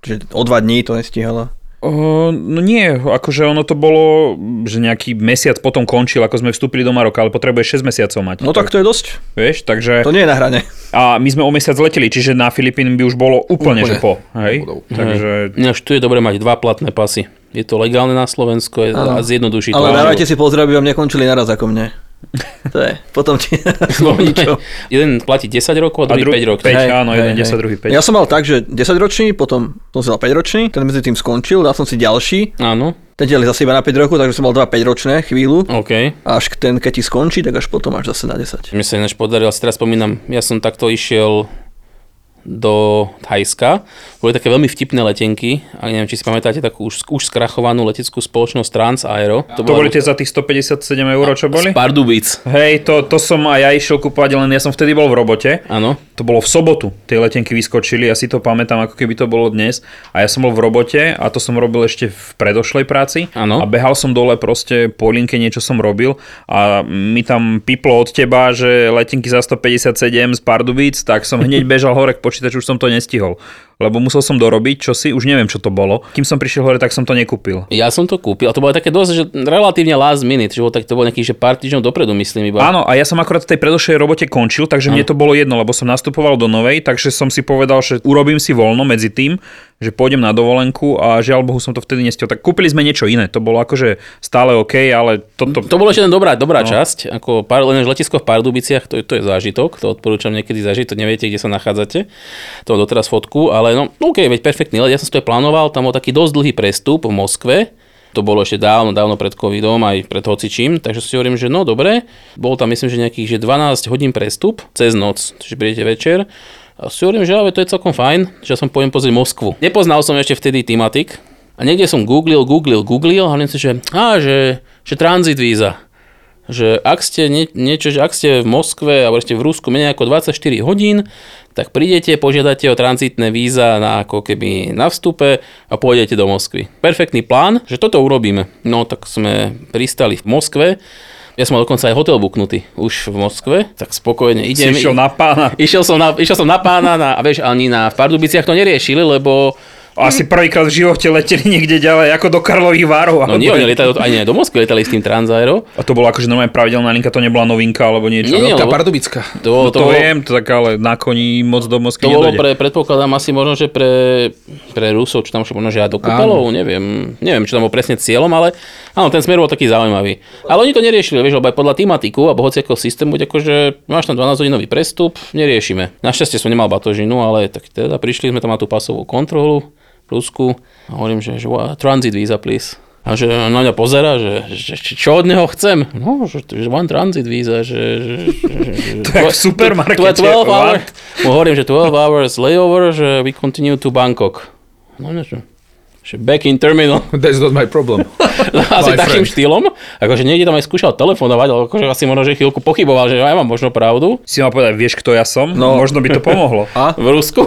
že o dva dní to nestihala? Uh, no nie, akože ono to bolo, že nejaký mesiac potom končil, ako sme vstúpili do Maroka, ale potrebuje 6 mesiacov mať. No tak to je dosť. Vieš, takže... To nie je na hrane. A my sme o mesiac leteli, čiže na Filipín by už bolo úplne, Úplne. že po, hej. Nebudú. Takže... Ináč tu je dobre mať dva platné pasy. Je to legálne na Slovensku je, a zjednoduší to. Ale dávajte si pozor, aby vám nekončili naraz ako mne. To je, potom ti... No, jeden platí 10 rokov a druhý 5 rokov. 5, Hej, áno, jeden hej, 10, hej. druhý 5. Ja som mal tak, že 10 ročný, potom som si dal 5 ročný, ten medzi tým skončil, dal som si ďalší, Áno, ten diel zase iba na 5 rokov, takže som mal 2 5 ročné chvíľu, OK. až k ten, keď ti skončí, tak až potom až zase na 10. Mne sa ináč podarilo, si teraz spomínam, ja som takto išiel do Thajska. Boli také veľmi vtipné letenky, a neviem, či si pamätáte takú už, už skrachovanú leteckú spoločnosť Transaero. To boli tie za tých 157 eur, čo boli? Z Pardubic. Hej, to, to som aj ja išiel kúpovať, len ja som vtedy bol v robote. Áno. To bolo v sobotu, tie letenky vyskočili, ja si to pamätám, ako keby to bolo dnes. A ja som bol v robote a to som robil ešte v predošlej práci. Áno. A behal som dole proste po linke, niečo som robil a mi tam piplo od teba, že letenky za 157 z Pardubic, tak som hneď bežal hore k počítaču, už som to nestihol. Lebo musel som dorobiť, čo si, už neviem, čo to bolo. Kým som prišiel hore, tak som to nekúpil. Ja som to kúpil a to bolo také dosť, že relatívne last minute, že bolo, tak, to bolo nejaký, že pár týždňov dopredu, myslím iba. Áno, a ja som akorát v tej predošlej robote končil, takže mne to bolo jedno, lebo som nastupoval do novej, takže som si povedal, že urobím si voľno medzi tým, že pôjdem na dovolenku a žiaľ Bohu som to vtedy nestihol. Tak kúpili sme niečo iné, to bolo akože stále OK, ale toto... To bolo ešte dobrá, dobrá no. časť, ako par, len letisko v Pardubiciach, to, to je zážitok, to odporúčam niekedy zažiť, to neviete, kde sa nachádzate, to doteraz fotku, ale no, OK, veď perfektný let, ja som si to aj plánoval, tam bol taký dosť dlhý prestup v Moskve, to bolo ešte dávno, dávno pred covidom, aj pred hocičím, takže si hovorím, že no dobre, bol tam myslím, že nejakých že 12 hodín prestup cez noc, čiže prídete večer, a si hovorím, že ale to je celkom fajn, že som pojem pozrieť Moskvu. Nepoznal som ešte vtedy Timatik, a niekde som googlil, googlil, googlil a hovorím si, že, á, že, že transit víza že ak ste nie, niečo, že ak ste v Moskve alebo ste v Rusku menej ako 24 hodín, tak prídete, požiadate o tranzitné víza na ako keby na vstupe a pôjdete do Moskvy. Perfektný plán, že toto urobíme. No tak sme pristali v Moskve Ja som mal dokonca aj hotel buknutý už v Moskve, tak spokojne Si idem. išiel na pána. Išiel som na, išiel som na pána na, a vieš, ani na v Pardubiciach to neriešili, lebo Asi prvýkrát v živote leteli niekde ďalej, ako do Karlových várov. no nie, oni lietali aj do Moskvy, lietali s tým Transaero. A to bolo akože normálne pravidelná linka, to nebola novinka alebo niečo. Nie, nie, Veľká Pardubická. To, No to, viem, to tak ale na koni moc do Moskvy To bolo nedojde. pre, predpokladám asi možno, že pre, pre Rusov, čo tam možno, že aj do Kupelov, neviem, neviem, čo tam bol presne cieľom, ale áno, ten smer bol taký zaujímavý. Ale oni to neriešili, vieš, lebo aj podľa tematiku alebo hociakého systému, akože máš tam 12 hodinový prestup, neriešime. Našťastie som nemal batožinu, ale tak teda prišli sme tam na tú pasovú kontrolu, Rusku, a hovorím, že, že "What? transit visa, please. A že na mňa pozera, že, že čo od neho chcem. No, že, že one transit víza, že... že, že, To je v supermarkete, To je 12 one. hours. Mu hovorím, že 12 hours layover, že we continue to Bangkok. No, ne, že, že back in terminal. That's not my problem. Asi My takým friend. štýlom. Akože niekde tam aj skúšal telefonovať, ale akože asi možno, že chvíľku pochyboval, že ja mám možno pravdu. Si mal povedať, vieš, kto ja som? No. Možno by to pomohlo. A? V Rusku.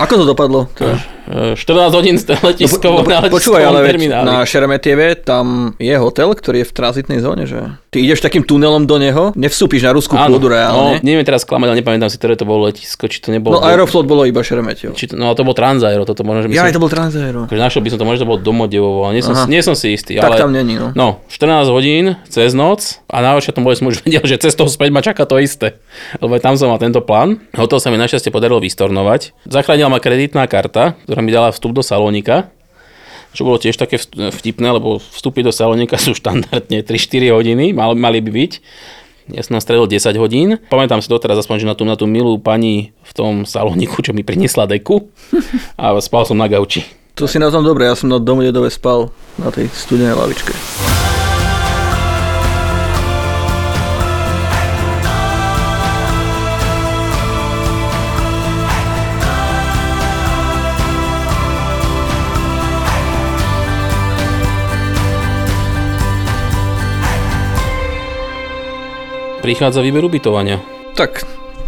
Ako to dopadlo? Teda? E, 14 hodín z letiskovo No, po- na no, počúvaj, letiskovom ale termináli. na Šeremetieve tam je hotel, ktorý je v tranzitnej zóne, že? Ty ideš takým tunelom do neho, nevstúpiš na ruskú Áno, pôdu no, reálne. neviem teraz klamať, ale nepamätám si, ktoré to bolo letisko, či to nebolo... No, Aeroflot bolo iba Šeremetiev. či to, no, to bol Transaero, toto možno, že Ja, myslím, aj to bol Transaero. akože našiel by som to, možno to bolo Domodevovo, ale nie som, Aha. nie som si istý. Tak ale, tam není, no. No, 14 hodín cez noc a bolo, že som už vedel, že cez toho späť ma čaká to isté. Lebo tam som mal tento plán. Hotel sa mi našťastie podarilo vystornovať. Zachránila ma kreditná karta, ktorá mi dala vstup do Salónika. Čo bolo tiež také vtipné, lebo vstupy do Salónika sú štandardne 3-4 hodiny, mal, mali by byť. Ja som nastredil 10 hodín. Pamätám si doteraz aspoň, že na tú, na tú milú pani v tom salóniku, čo mi priniesla deku a spal som na gauči. To si na tom dobre, ja som na domu dedove spal na tej studenej lavičke. Prichádza výber ubytovania. Tak,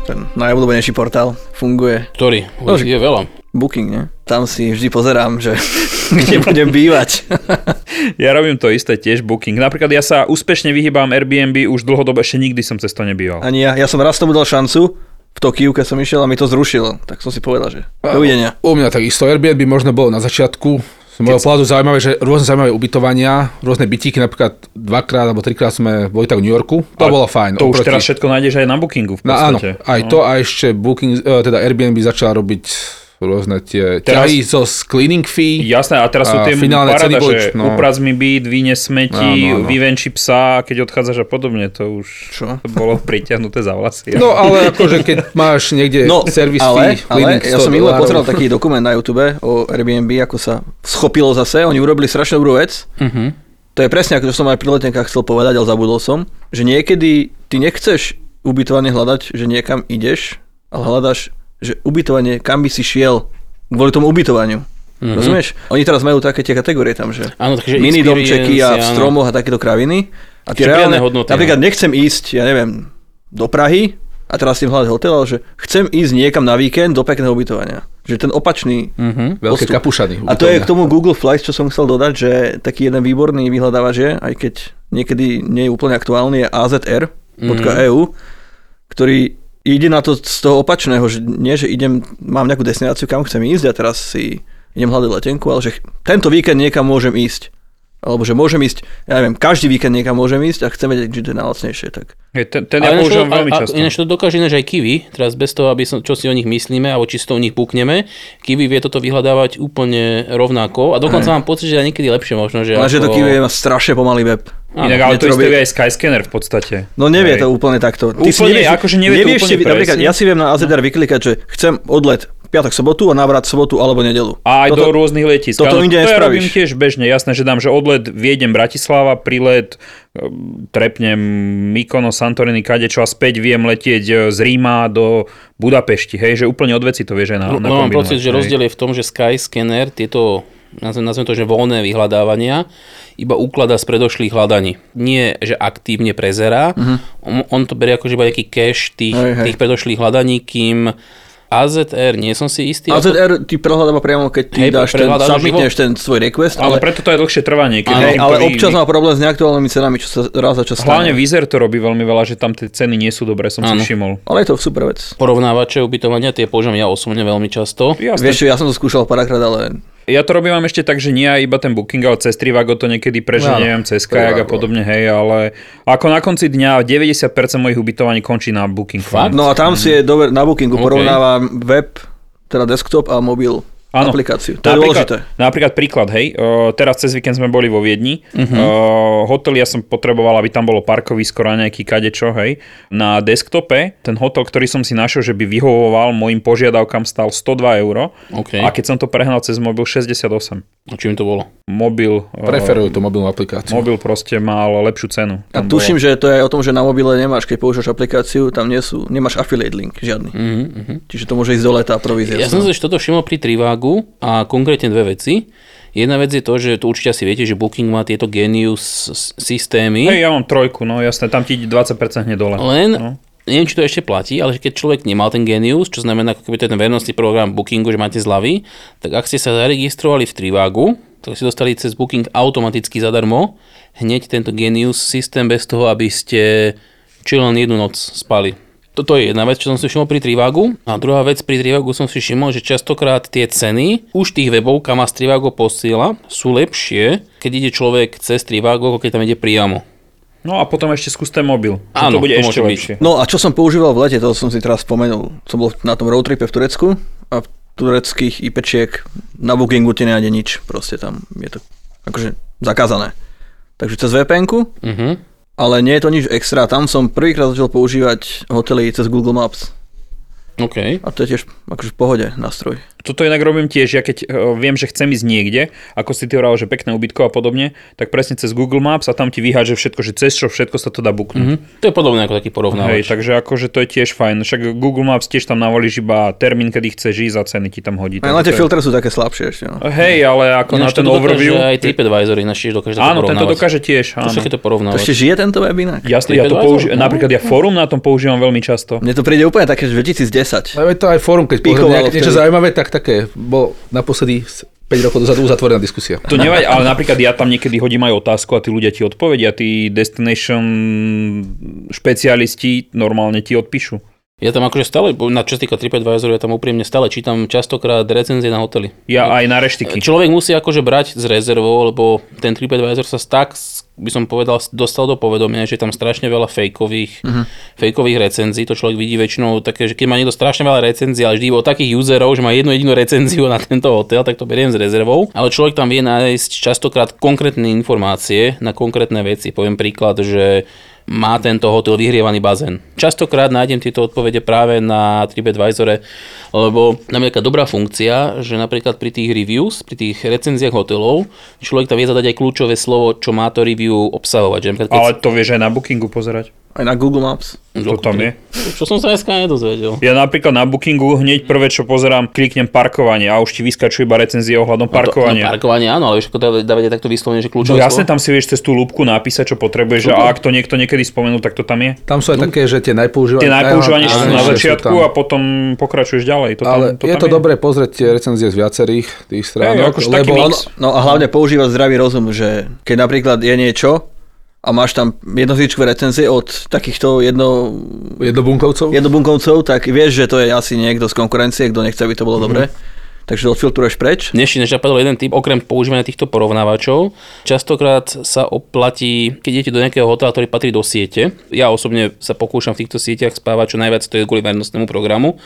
ten najobľúbenejší portál funguje. Ktorý? No, je veľa. Booking, ne? Tam si vždy pozerám, že kde budem bývať. Ja robím to isté tiež, booking. Napríklad ja sa úspešne vyhýbam Airbnb, už dlhodobo ešte nikdy som cez to nebýval. Ani ja, ja som raz tomu dal šancu, v Tokiu, keď som išiel a mi to zrušilo. Tak som si povedal, že dovidenia. U mňa takisto Airbnb možno bolo na začiatku. Z môjho pohľadu zaujímavé, že rôzne zaujímavé ubytovania, rôzne bytíky, napríklad dvakrát alebo trikrát sme boli tak v New Yorku. To Ale bolo fajn. To už teraz všetko nájdeš aj na bookingu v No áno, podstate. aj to a ešte Booking, eh, teda Airbnb začala robiť rôzne tie Teraz- ťahy zo cleaning fee. Jasné, a teraz sú tie finálne paráda, ceny boli, že no. uprac mi byt, vynes smeti, Áno, áno. vyvenči psa, keď odchádzaš a podobne, to už Čo? to bolo pritiahnuté za vlasy. No ale akože keď máš niekde No, servis ale, fee, ale ja 100 som minule pozeral taký dokument na YouTube o Airbnb, ako sa schopilo zase. Oni urobili strašne dobrú vec. Uh-huh. To je presne ako som aj pri letenkách chcel povedať, ale zabudol som, že niekedy ty nechceš ubytovanie hľadať, že niekam ideš, ale hľadaš, že ubytovanie, kam by si šiel kvôli tomu ubytovaniu. Mm-hmm. Rozumieš? Oni teraz majú také tie kategórie tam, že Áno, takže mini domčeky a v stromoch a takéto kraviny. A tie reálne, hodnoty, napríklad nechcem ísť, ja neviem, do Prahy a teraz tým hľadať hotel, ale že chcem ísť niekam na víkend do pekného ubytovania. Že ten opačný Uh-huh. Veľké postup. kapušany. a to je k tomu Google Flights, čo som chcel dodať, že taký jeden výborný vyhľadávač je, aj keď niekedy nie je úplne aktuálny, je azr.eu, ktorý ide na to z toho opačného, že nie, že idem, mám nejakú destináciu, kam chcem ísť a teraz si idem hľadať letenku, ale že tento víkend niekam môžem ísť. Alebo že môžem ísť, ja neviem, každý víkend niekam môžem ísť a chcem vedieť, že to je najlacnejšie. Tak. Hej, ten, ten ja používam veľmi často. Ináč to dokáže ináč aj Kiwi, teraz bez toho, aby som, čo si o nich myslíme, alebo či si to o nich bukneme. Kiwi vie toto vyhľadávať úplne rovnako a dokonca mám pocit, že aj niekedy lepšie možno, že Ale že to ako- Kiwi má strašne pomalý web. Inak ale to Mne to isté robí- vie aj Skyscanner v podstate. No nevie Hej. to úplne takto. Úplne, akože nevie to nevieš úplne si, napríklad, ja si viem na AZR vyklikať, že chcem odlet piatok, sobotu a návrat sobotu alebo nedelu. A aj Toto- do rôznych letísk. toto Áno, inde to ja robím tiež bežne. Jasné, že dám, že odlet Viedem Bratislava, prilet ehm, trepnem Mykono, Santorini, kadečo a späť viem letieť e, z Ríma do Budapešti. Hej, že úplne od veci to vieš aj na, No, na mám pocit, že rozdiel je v tom, že Skyscanner tieto nazvem, nazvem to, že voľné vyhľadávania, iba ukladá z predošlých hľadaní. Nie, že aktívne prezerá, on, on to berie ako že iba nejaký cache tých, Hej, hej. tých predošlých hľadaní, kým AZR, nie som si istý. AZR ti prehľadáva priamo, keď ty Hej, dáš ten, submitneš ten svoj request, Ale ale, preto to je dlhšie trvanie. Keď tým ale občas má problém s neaktuálnymi cenami, čo sa raz za čas Hlavne. Vizer to robí veľmi veľa, že tam tie ceny nie sú dobré, som Áno. si všimol. Ale je to super vec. Porovnávače ubytovania, tie používam ja osobne veľmi často. Jasné. Vieš čo, ja som to skúšal párkrát, ale Ja to robím ešte tak, že nie aj iba ten booking, ale cez Trivago to niekedy preženiem, Áno, cez kajak a podobne, hej, ale ako na konci dňa 90% mojich ubytovaní končí na booking. Fakt? No a tam si je dober, na bookingu OK. porovnáva web, teda desktop a mobil Áno. aplikáciu. To je dôležité. Napríklad príklad, hej, uh, teraz cez víkend sme boli vo Viedni, Mhm. uh-huh. uh, hotel ja som potreboval, aby tam bolo parkovisko, nejaký kadečo, hej. Na desktope ten hotel, ktorý som si našiel, že by vyhovoval mojim požiadavkám, stal 102 euro OK. a keď som to prehnal cez mobil 68. A čím to bolo? Mobil, Preferujú tú mobilnú aplikáciu. mobil proste mal lepšiu cenu. A Tam tuším, bolo- že to je o tom, že na mobile nemáš, keď používaš aplikáciu, tam nie sú, nemáš affiliate link žiadny. Mhm, mhm. Čiže to môže ísť dole tá provízia. Ja som si toto všimol pri Trivagu a konkrétne dve veci. Jedna vec je to, že tu určite asi viete, že Booking má tieto Genius systémy. Hej, ja mám trojku, no jasné, tam ti ide 20% hneď dole. Len, No. neviem, či to ešte platí, ale keď človek nemal ten Genius, čo znamená, ako keby ten vernostný program Bookingu, že máte zľavy, tak ak ste sa zaregistrovali v Trivagu, tak si dostali cez Booking automaticky zadarmo hneď tento Genius systém bez toho, aby ste či len jednu noc spali. Toto je jedna vec, čo som si všimol pri Trivagu. A druhá vec pri Trivagu som si všimol, že častokrát tie ceny už tých webov, kam vás Trivago posiela, sú lepšie, keď ide človek cez Trivago, ako keď tam ide priamo. No a potom ešte skús ten mobil. Áno, to bude to ešte môže byť. lepšie. No a čo som používal v lete, to som si teraz spomenul. Som bol na tom roadtripe v Turecku a v tureckých IPčiek na bookingu ti nenájde nič. Proste tam je to akože zakázané. Takže cez VPN-ku, Mhm. Ale nie je to nič extra. Tam som prvýkrát začal používať hotely cez Google Maps. OK. A to je tiež akože v pohode nástroj. Toto inak robím tiež, ja keď uh, viem, že chcem ísť niekde, ako si ty hovoril, že pekné ubytko a podobne, tak presne cez Google Maps a tam ti vyháže všetko, že cez čo všetko sa to dá buknúť. Mhm. To je podobné ako taký porovnávač. Hej, takže akože to je tiež fajn. Však Google Maps tiež tam navolíš iba termín, kedy chceš ísť a ceny ti tam hodí. Aj na Takže tie to je- filtre sú také slabšie ešte. No. Hej, ale ako na Ináč ten to overview... Aj TripAdvisor ináč tiež dokáže to Áno, tento dokáže tiež. To Áno. to To porovnávať. ešte žije tento web inak? Jasne, ja to použijem, No. napríklad ja fórum na tom používam veľmi často. Mne to príde úplne také, že 2010. Ale je to aj fórum, keď nejak, niečo zaujímavé, tak také, bol naposledy 5 rokov dozadu uzatvorená diskusia. To nevadí, ale napríklad ja tam niekedy hodím aj otázku a tí ľudia ti odpovedia, tí destination špecialisti normálne ti odpíšu. Ja tam akože stále, na čo týka TripAdvisoru, ja tam úprimne stále čítam častokrát recenzie na hotely. Ja aj na reštiky. Človek musí akože brať s rezervou, lebo ten TripAdvisor sa tak, by som povedal, dostal do povedomia, že je tam strašne veľa fejkových, uh-huh. fejkových recenzií. To človek vidí väčšinou také, že keď má niekto strašne veľa recenzií, ale vždy o takých userov, že má jednu jedinú recenziu na tento hotel, tak to beriem s rezervou. Ale človek tam vie nájsť častokrát konkrétne informácie na konkrétne veci. Poviem príklad, že má tento hotel vyhrievaný bazén. Častokrát nájdem tieto odpovede práve na TripAdvisore, lebo tam je dobrá funkcia, že napríklad pri tých reviews, pri tých recenziách hotelov, človek tam vie zadať aj kľúčové slovo, čo má to review obsahovať. Že keď Ale to vieš aj na bookingu pozerať. Aj na Google Maps. To tam je. Čo som sa dneska nedozvedel. Ja napríklad na bookingu hneď prvé, čo pozerám, kliknem parkovanie a už ti vyskačuje iba recenzie ohľadom To, no, parkovania. parkovanie áno, ale vieš, ako dáva- dávate takto vyslovene, že No kľúčové jasne, slovo. tam si vieš cez tú lúbku napísať, čo potrebuješ a ak to niekto niekedy spomenul, tak to tam je. Tam sú aj také, že tie najpoužívanejšie. Tie najpoužívanejšie sú na začiatku a potom pokračuješ ďalej. To tam, Ale to je tam to dobré pozrieť tie recenzie z viacerých tých stránok, akože taký lebo mix. No a hlavne používať zdravý rozum, že keď napríklad je niečo a máš tam jednozíčkové recenzie od takýchto jedno, jednobunkovcov, jednobunkovcov, tak vieš, že to je asi niekto z konkurencie, kto nechce, aby to bolo dobré. Takže to odfiltruješ preč. Mne ešte napadol jeden typ, okrem používania týchto porovnávačov, častokrát sa oplatí, keď idete do nejakého hotela, ktorý patrí do siete. Ja osobne sa pokúšam v týchto sieťach spávať čo najviac, to je kvôli vernostnému programu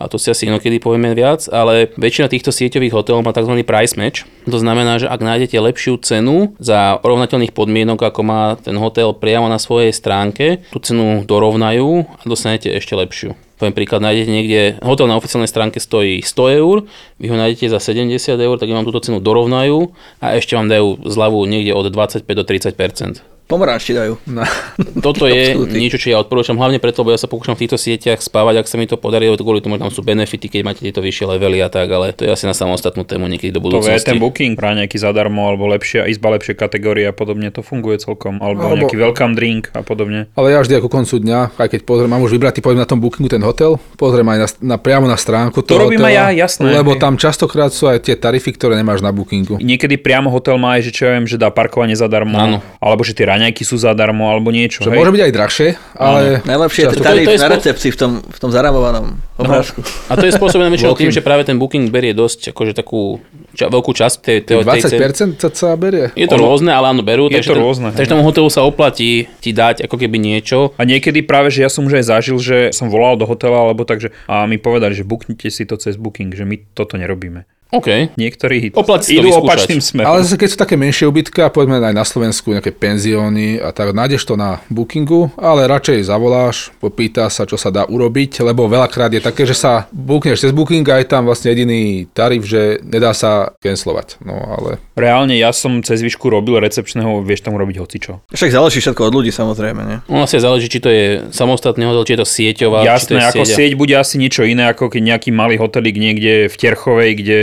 a to si asi inokedy povieme viac, ale väčšina týchto sieťových hotelov má tzv. price match. To znamená, že ak nájdete lepšiu cenu za rovnateľných podmienok, ako má ten hotel priamo na svojej stránke, tú cenu dorovnajú a dostanete ešte lepšiu. Poviem príklad, nájdete niekde, hotel na oficiálnej stránke stojí 100 eur, vy ho nájdete za 70 eur, tak vám túto cenu dorovnajú a ešte vám dajú zľavu niekde od 25 do 30 Pomaranč ti dajú. No. Toto je niečo, čo ja odporúčam hlavne preto, lebo ja sa pokúšam v týchto sieťach spávať, ak sa mi to podarí, lebo kvôli tomu že tam sú benefity, keď máte tieto vyššie levely a tak, ale to je asi na samostatnú tému niekedy do To vie budúcnosti. ten booking, pra nejaký zadarmo, alebo lepšia izba, lepšie kategórie a podobne, to funguje celkom. Alebo, Alebo- nejaký welcome drink a podobne. Ale ja vždy ako koncu dňa, aj keď pozriem, mám už vybratý, poviem na tom bookingu ten hotel, pozriem aj na, na, priamo na stránku To robím aj ja, jasné, Lebo tam častokrát sú aj tie tarify, ktoré nemáš na bookingu. Niekedy priamo hotel má aj, že čo ja viem, že dá parkovanie zadarmo, Áno. alebo že tie raňajky sú zadarmo, alebo niečo. Že hej. môže byť aj drahšie, ale... Najlepšie je ten tarif to je na spôsob- recepcii v tom, v tom zaramovanom obrázku. A to je spôsobené väčšinou tým, že práve ten booking berie dosť akože takú ča, veľkú časť tej, tej, tej ceny. 20% sa berie. Je to Ono- rôzne, ale áno, berú. Je takže to ten, rôzne, Takže hej. tomu hotelu sa oplatí ti dať ako keby niečo. A niekedy práve, že ja som už aj zažil, že som volal do hotela, alebo takže a mi povedali, že booknite si to cez booking, že my toto nerobíme. OK. Niektorí Oplatí idú vyskúšať. opačným smerom. Ale zase keď sú také menšie ubytka, povedzme aj na Slovensku, nejaké penzióny a tak, nájdeš to na bookingu, ale radšej zavoláš, popýta sa, čo sa dá urobiť, lebo veľakrát je také, že sa bookneš cez booking a je tam vlastne jediný tarif, že nedá sa cancelovať. No ale Reálne ja som cez výšku robil recepčného, vieš tam urobiť hocičo. Však záleží všetko od ľudí samozrejme, nie? Ono asi záleží, či to je samostatný hotel, či je to sieťová, či to Jasné, je ako sieť bude asi niečo iné, ako keď nejaký malý hotelík niekde v Terchovej, kde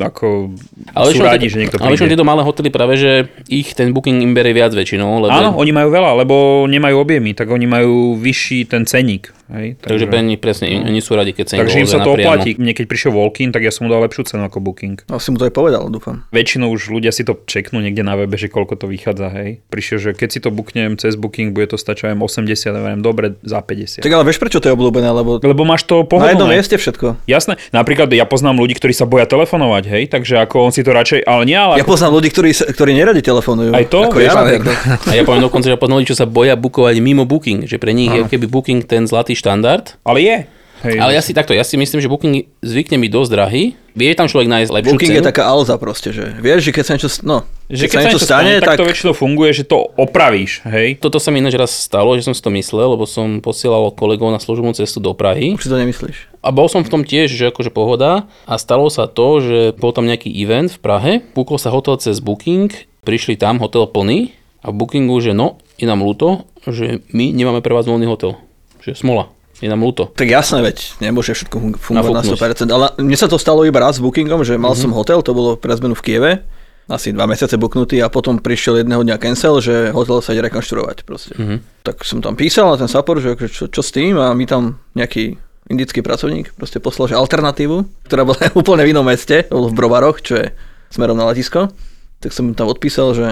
ako Ale sú rádi, že niekto Ale príde. tieto malé hotely práve, že ich ten booking im berie viac väčšinou, lebo Áno, oni majú veľa, lebo nemajú objemy, tak oni majú vyšší ten ceník. Hej? takže pre nich presne, oni sú radi, keď sa im takže im sa to napriamo. oplatí. Mne keď prišiel walk-in, tak ja som mu dal lepšiu cenu ako booking. No si mu to aj povedal, dúfam. Väčšinou už ľudia si to čeknú niekde na webe, že koľko to vychádza, hej. Prišiel, že keď si to booknem cez booking, bude to aj 80, neviem, dobre, za 50. Tak ale vieš, prečo to je obľúbené, lebo Lebo máš to na jednom pohodlné. mieste všetko. Jasné, napríklad ja poznám ľudí, ktorí sa boja telefonovať, hej, takže ako on si to radšej, ale nie, ale Ja ako, poznám ľudí, ktorí, sa- ktorí neradi telefonujú. Aj to? Ako ja ja poviem dokonca, že poznali, čo sa boja bukovať mimo booking, že pre nich štandard. ale je. Hej, Ale ja si takto, ja si myslím, že booking zvykne byť dosť drahý. Vie tam človek nájsť lepšiu Booking cenu. je taká alza proste, že vieš, že keď sa niečo, no, že keď sa niečo stane, tak, tak, to väčšinou funguje, že to opravíš, hej. Toto sa mi ináč raz stalo, že som si to myslel, lebo som posielal kolegov na služobnú cestu do Prahy. už si to nemyslíš. A bol som v tom tiež, že akože pohoda. A stalo sa to, že bol tam nejaký event v Prahe, púkol sa hotel cez Booking, prišli tam, hotel plný a v Bookingu, že no, je nám ľúto, že my nemáme pre vás voľný hotel. Že smola, je nám ľúto. Tak jasné, veď nemôže všetko fun- fungovať na Nafúknuť. 100%. Ale mne sa to stalo iba raz s bookingom, že mal som hotel, to bolo pre zmenu v Kieve, asi dva mesiace booknutý a potom prišiel jedného dňa cancel, že hotel sa ide rekonštruovať proste. Tak som tam písal na ten support, že akože čo, čo s tým a my tam nejaký indický pracovník proste poslal, že alternatívu, ktorá bola úplne v inom meste, to bolo v Brovaroch, čo je smerom na letisko. Tak som tam odpísal, že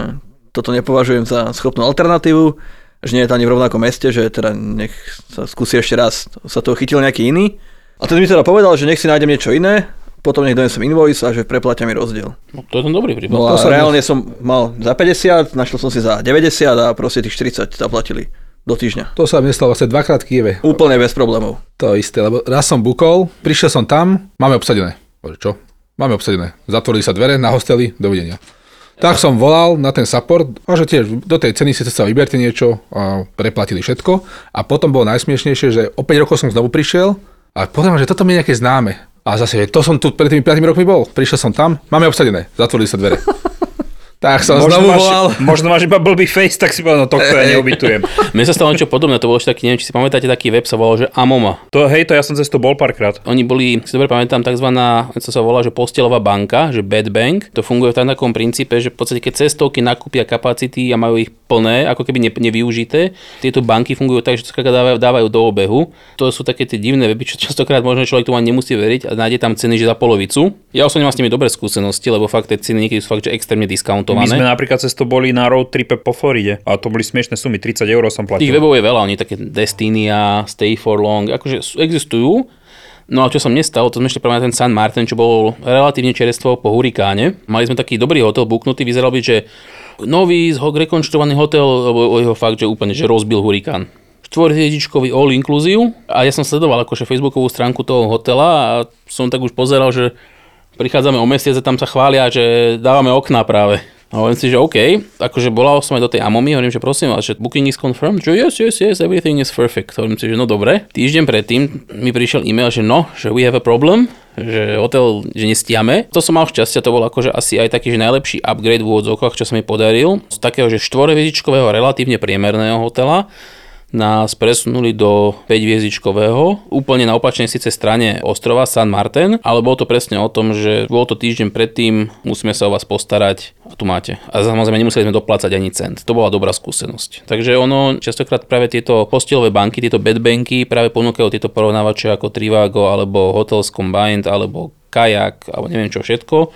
toto nepovažujem za schopnú alternatívu, že nie je to ani v rovnakom meste, že teda nech sa skúsi ešte raz, sa toho chytil nejaký iný. A ten mi teda povedal, že nech si nájdem niečo iné, potom nech donesem invoice a že preplatia mi rozdiel. No, to je ten dobrý prípad. No a To reálne som mal za 50, našiel som si za 90 a proste tých 40 zaplatili do týždňa. to sa mi stalo vlastne dvakrát v Kieve. Úplne bez problémov. To isté, lebo raz som bukol, prišiel som tam, máme obsadené. Bože, čo? Máme obsadené. Zatvorili sa dvere na hosteli, dovidenia. Tak som volal na ten support že tiež do tej ceny si sa vyberte niečo a preplatili všetko. A potom bolo najsmiešnejšie, že o 5 rokov som znovu prišiel a potom, že toto mi je nejaké známe. A zase, to som tu pred tými 5 rokmi bol. Prišiel som tam, máme obsadené, zatvorili sa dvere. tak som Možno znovu máš, volal. možno máš iba blbý face, tak si povedal, no tohto ja neubytujem. Mne sa stalo niečo podobné, to bolo ešte taký, neviem, či si pamätáte, taký web sa volal, že Amoma. To, hej, to ja som cez to bol párkrát. Oni boli, si dobre pamätám, tzv. to sa volá, že postelová banka, že bed bank. To funguje v takom princípe, že v podstate keď cestovky nakúpia kapacity a majú ich plné, ako keby ne, nevyužité, tieto banky fungujú tak, že to dávajú, dávajú do obehu. To sú také tie divné weby, čo častokrát možno človek tomu ani nemusí veriť a nájde tam ceny, že za polovicu. Ja osobne mám s nimi dobré skúsenosti, lebo fakt tie ceny niekedy sú fakt, že extrémne My diskountované. sme napríklad cez to boli na road tripe po Floride a to boli smiešné sumy, 30 eur som Tých platil. webov je veľa, oni také Destinia, Stay for Long, akože existujú. No a čo sa mne stalo, to sme ešte práve na ten San Martin, čo bol relatívne čerstvo po hurikáne. Mali sme taký dobrý hotel buknutý, vyzeral byť, že nový, rekonštruovaný hotel, lebo jeho fakt, že úplne, že rozbil hurikán. Štvorhviezdičkový all inclusive a ja som sledoval akože facebookovú stránku toho hotela a som tak už pozeral, že prichádzame o mesiac a tam sa chvália, že dávame okná práve. A hovorím si, že OK, akože bola som aj do tej Amomy, hovorím, že prosím vás, že booking is confirmed, že yes, yes, yes, everything is perfect. Hovorím si, že no dobre. Týždeň predtým mi prišiel e-mail, že no, že we have a problem, že hotel, že nestiame. To som mal šťastie, to bol akože asi aj taký, že najlepší upgrade v úvodzovkách, čo sa mi podaril. Z takého, že štvorhviezdičkového relatívne priemerného hotela nás presunuli do 5-hviezdičkového, úplne na opačnej síce strane ostrova San Martin, ale bolo to presne o tom, že bol to týždeň predtým, musíme sa o vás postarať a tu máte. A samozrejme nemuseli sme doplácať ani cent. To bola dobrá skúsenosť. Takže ono, častokrát práve tieto postelové banky, tieto bedbanky práve ponúkajú tieto porovnávače ako Trivago alebo Hotels Combined alebo Kajak alebo neviem čo všetko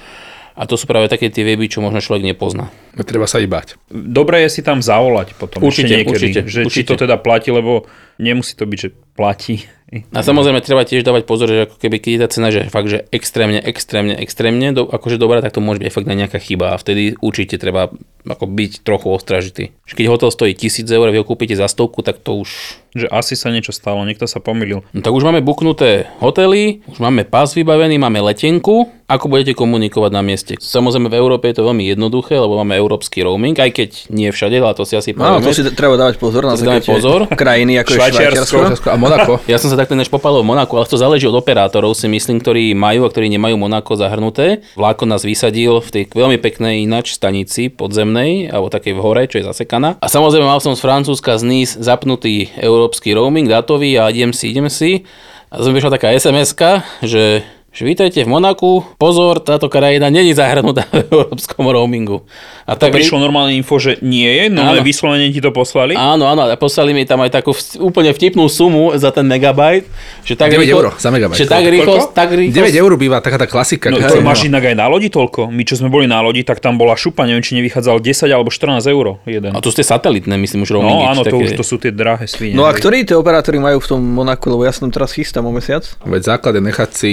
a to sú práve také tie weby, čo možno človek nepozná. Treba sa ich bať. Dobre je si tam zavolať potom Určite, ešte niekedy, určite, že či určite. to teda platí, lebo nemusí to byť, že platí. A samozrejme treba tiež dávať pozor, že ako keby keď je tá cena, že fakt, že extrémne, extrémne, extrémne, do, akože dobrá, tak to môže byť fakt na nejaká chyba a vtedy určite treba ako byť trochu ostražitý. Keď hotel stojí 1000 eur a vy ho kúpite za stovku, tak to už Že asi sa niečo stalo, niekto sa pomýlil. No tak už máme buknuté hotely, už máme pás vybavený, máme letenku. Ako budete komunikovať na mieste? Samozrejme v Európe je to veľmi jednoduché, lebo máme európsky roaming, aj keď nie všade, ale to si asi No, povieme. to si treba dávať pozor na To dáme pozor. krajiny ako je Švajčiarsko. Švajčiarsko. A Monako. Ja som sa takto než popálil v Monaku, ale to záleží od operátorov, si myslím, ktorí majú a ktorí nemajú Monako zahrnuté. Vláko nás vysadil v tej veľmi peknej ináč stanici podzemnej, alebo takej v hore, čo je zasekaná. A samozrejme mal som z Francúzska z Nice zapnutý európsky roaming, datový a idem si, idem si. A som vyšla taká sms že že vítajte v Monaku, pozor, táto krajina není zahrnutá v európskom roamingu. A Tak prišlo normálne info, že nie je, no ale vyslovene ti to poslali. Áno, áno, a poslali mi tam aj takú úplne vtipnú sumu za ten megabajt. Že tak 9 rýchlo, eur za megabajt. Že tak rýchlo, tak rýchlo. 9 eur býva taká tá klasika. No to máš inak aj na lodi toľko. My čo sme boli na lodi, tak tam bola šupa, neviem, či nevychádzal 10 alebo 14 eur jeden. A to ste satelitné, myslím, už roamingy. No áno, to také- už to sú tie drahé svine. No a ktorí tie operátori majú v tom Monaku, lebo ja som teraz chystám o mesiac. Veď základ je nechať si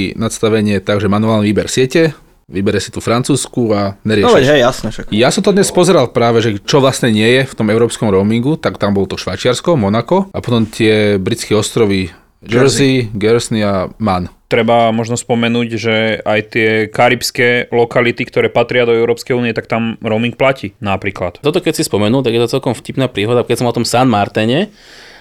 nastavenie tak, že manuálny výber siete, vybere si tú francúzsku a No neriešiš. veď hej, jasné však. Ja som to dnes pozeral práve, že čo vlastne nie je v tom európskom roamingu, tak tam bol to Švajčiarsko, Monako a potom tie britské ostrovy Jersey, Guernsey a Man. Treba možno spomenúť, že aj tie karibské lokality, ktoré patria do Európskej únie, tak tam roaming platí napríklad. Toto keď si spomenul, tak je to celkom vtipná príhoda, keď som o tom San Martene,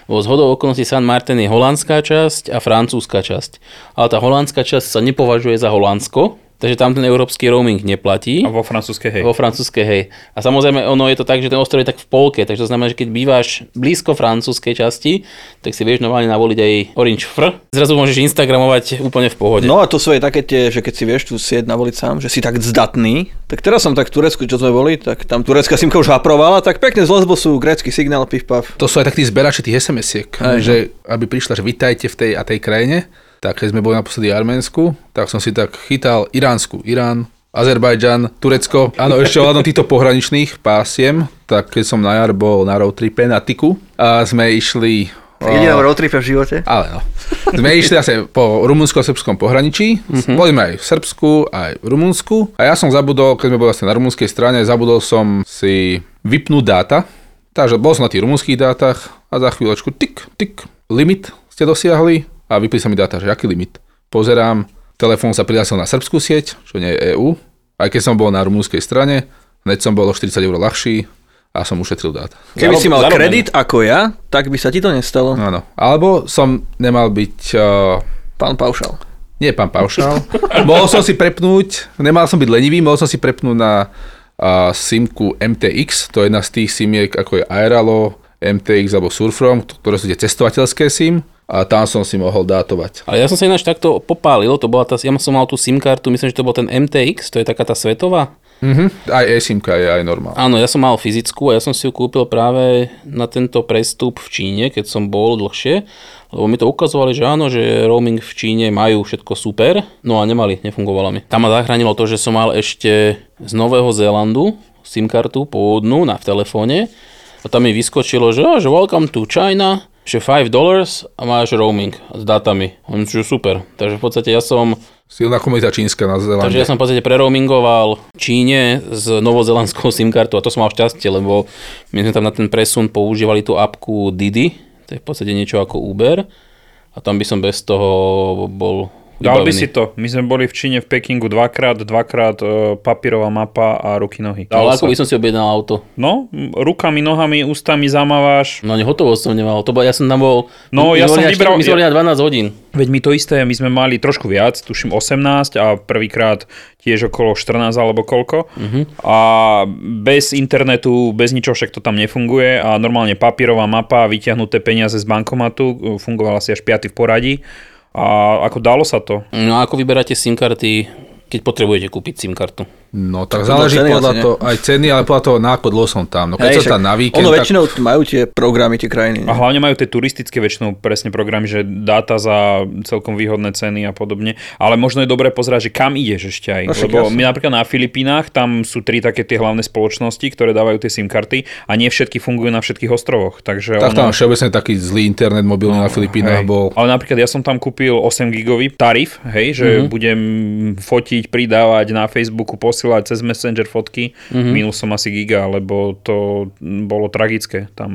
Vo zhodou okolností San Martin je holandská časť a francúzska časť. Ale tá holandská časť sa nepovažuje za Holandsko, takže tam ten európsky roaming neplatí. A vo francúzskej, hej. Vo francúzskej, hej. A samozrejme, ono je to tak, že ten ostrov je tak v polke, takže to znamená, že keď bývaš blízko francúzskej časti, tak si vieš normálne navoliť aj Orange Fr. Zrazu môžeš Instagramovať úplne v pohode. No a to sú aj také tie, že keď si vieš tú sieť navoliť sám, že si tak zdatný, tak teraz som tak v Turecku, čo sme boli, tak tam turecká simka už haprovala, tak pekne z Lesbosu grécky signál, pif paf. To sú aj takí zberači tých SMS-iek, Aj, že aby prišla, že vitajte v tej a tej krajine, tak keď sme boli naposledy v Arménsku, tak som si tak chytal Iránsku, Irán, Azerbajdžan, Turecko, áno, ešte ohľadom týchto pohraničných pásiem, tak keď som na jar bol na roadtripe na Tiku a sme išli... Jediná roadtripe v živote. Ale no. Sme išli asi po rumunsko-srbskom pohraničí. Mm-hmm. Boli sme aj v Srbsku, aj v Rumunsku. A ja som zabudol, keď sme boli vlastne na rumunskej strane, zabudol som si vypnúť dáta. Takže bol som na tých rumunských dátach a za chvíľočku tik, tik, limit ste dosiahli a vypli sa mi dáta, že aký limit. Pozerám, telefón sa prihlásil na srbskú sieť, čo nie je EU. Aj keď som bol na rumunskej strane, hneď som bol o 40 eur ľahší a som ušetril dáta. Keby Zarob- si mal zarobené. kredit ako ja, tak by sa ti to nestalo. Áno. Alebo som nemal byť uh, Pán Paušal. Nie, pán Paušal. mohol som si prepnúť, nemal som byť lenivý, mohol som si prepnúť na uh, simku MTX, to je jedna z tých simiek, ako je Aeralo, MTX alebo Surfrom, ktoré sú tie cestovateľské sim a tam som si mohol dátovať. Ale ja som sa ináč takto popálil, to bola tá, ja som mal tú SIM kartu, myslím, že to bol ten MTX, to je taká tá svetová. Mhm. Aj e-simka je aj normálna. Áno, ja som mal fyzickú a ja som si ju kúpil práve na tento prestup v Číne, keď som bol dlhšie, lebo mi to ukazovali, že áno, že roaming v Číne majú všetko super, no a nemali, nefungovalo mi. Tam ma zachránilo to, že som mal ešte z Nového Zélandu SIM kartu pôvodnú na v telefóne tam mi vyskočilo, že, že welcome to China, že 5 dollars a máš roaming s dátami. On že super. Takže v podstate ja som Silná komunita čínska na Zelande. Takže ja som v podstate preroamingoval Číne s novozelandskou SIM kartou a to som mal šťastie, lebo my sme tam na ten presun používali tú apku Didi, to je v podstate niečo ako Uber a tam by som bez toho bol Dal by si to. My sme boli v Číne v Pekingu dvakrát, dvakrát e, papierová mapa a ruky nohy. Ale Dalo ako sa. by som si objednal auto? No, rukami, nohami, ústami zamávaš. No hotovosť som nemal. To bol, ja som tam bol... No, my ja som vybral- My sme boli na 12 hodín. Veď my to isté, my sme mali trošku viac, tuším 18 a prvýkrát tiež okolo 14 alebo koľko. Uh-huh. A bez internetu, bez ničoho však to tam nefunguje a normálne papierová mapa, vyťahnuté peniaze z bankomatu, fungovala si až 5 v poradí. A ako dalo sa to? No a ako vyberáte SIM karty, keď potrebujete kúpiť SIM kartu? No tak To záleží ceny podľa asi, to, aj ceny, ale podľa toho, na ako dlho som tam. No keď Hej, som tam na víkend, ono tak väčšinou majú tie programy, tie krajiny. A ne? hlavne majú tie turistické väčšinou presne programy, že dáta za celkom výhodné ceny a podobne. Ale možno je dobré pozerať, že kam ideš ešte aj. No Lebo jasne. my napríklad na Filipínach, tam sú tri také tie hlavné spoločnosti, ktoré dávajú tie SIM karty a nie všetky fungujú na všetkých ostrovoch. Takže tak tam ono... všeobecne taký zlý internet mobilný na Filipínach Hej. bol. Ale napríklad ja som tam kúpil 8 gigový tarif, hej, že mm-hmm. budem fotiť, pridávať na Facebooku, posielať cez Messenger fotky. Mm-hmm. Minul som asi giga, lebo to bolo tragické, tam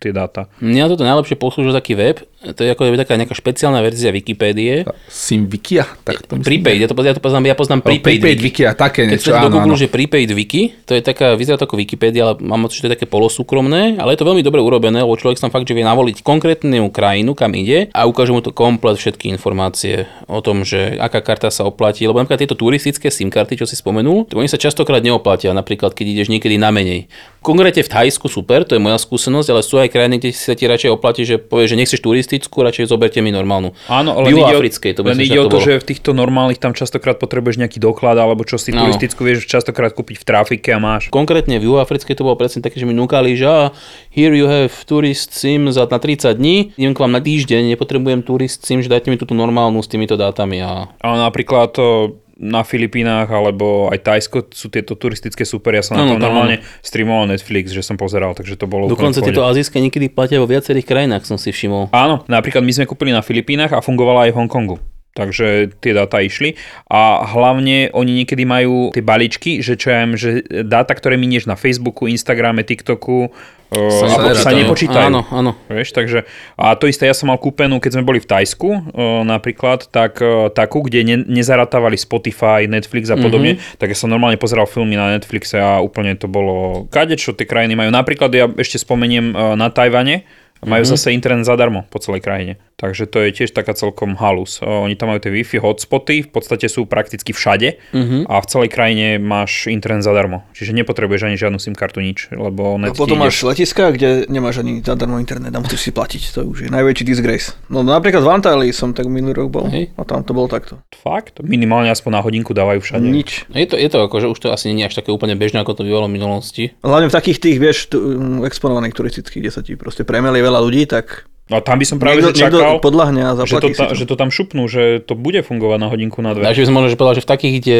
tie dáta. Mňa toto najlepšie poslúžil taký web, to je ako taká nejaká špeciálna verzia Wikipédie. Simvikia? Tak to myslím. Prepaid, ja to ja to poznám, ja poznám prepaid, prepaid wiki. Wiki a také Keď niečo, do áno, Google, áno. že prepaid wiki, to je taká, vyzerá to ako Wikipedia, ale mám pocit, že to je také polosúkromné, ale je to veľmi dobre urobené, lebo človek tam fakt, že vie navoliť konkrétnu krajinu, kam ide a ukáže mu to komplet všetky informácie o tom, že aká karta sa oplatí, lebo napríklad tieto turistické SIM karty, čo si spomenul, tak oni sa častokrát neoplatia, napríklad keď ideš niekedy na menej. Konkrétne v Thajsku super, to je moja skúsenosť, ale sú aj krajiny, kde si sa ti radšej oplatí, že povieš, že nechceš turistickú, radšej zoberte mi normálnu. Áno, v len ide, o, Juhoafrickej, to len ide o to, bolo. že v týchto normálnych tam častokrát potrebuješ nejaký doklad, alebo čo si No. turistickú vieš častokrát kúpiť v trafike a máš. Konkrétne v Juhoafrickej to bolo presne také, že mi núkali, že ah, here you have tourist sim za na 30 dní, idem k vám na týždeň, nepotrebujem tourist sim, že dajte mi túto normálnu s týmito dátami a Ale napríklad to na Filipínach alebo aj Tajsko sú tieto turistické super. Ja som na Áno, tom normálne streamoval Netflix, že som pozeral, takže to bolo dokonca tieto azijské niekedy platia vo viacerých krajinách, som si všimol. Áno, napríklad my sme kúpili na Filipínach a fungovala aj v Hongkongu. Takže tie dáta išli a hlavne oni niekedy majú tie balíčky, že čo ja viem, že dáta, ktoré minieš na Facebooku, Instagrame, TikToku, sa, sa, nerátajú. sa nepočítajú. Áno, áno. Vieš, takže, a to isté ja som mal kúpenú, keď sme boli v Tajsku o, napríklad, tak o, takú, kde ne, nezaratávali Spotify, Netflix a podobne, mm-hmm. tak ja som normálne pozeral filmy na Netflixe a úplne to bolo kade, čo tie krajiny majú. Napríklad ja ešte spomeniem na Tajvane, majú mm-hmm. zase internet zadarmo po celej krajine. Takže to je tiež taká celkom halus. Oni tam majú tie Wi-Fi hotspoty, v podstate sú prakticky všade mm-hmm. a v celej krajine máš internet zadarmo. Čiže nepotrebuješ ani žiadnu SIM kartu, nič, lebo A net potom máš letiska, kde nemáš ani zadarmo internet a musíš si platiť. To už je najväčší disgrace. No napríklad v Antalii som tak minulý rok bol Hej. a tam to bolo takto. Fakt? Minimálne aspoň na hodinku dávajú všade. Nič. Je to, je to ako, že už to asi nie je až také úplne bežné, ako to bývalo v minulosti. Hlavne v takých tých, vieš, tu, um, exponovaných turistických, kde sa ti proste premeli veľa ľudí, tak A tam by som práve niekto, že čakal, niekto podľahne a že, to ta, že to tam šupnú, že to bude fungovať na hodinku na dve. Takže by som možno že povedal, že v takých, kde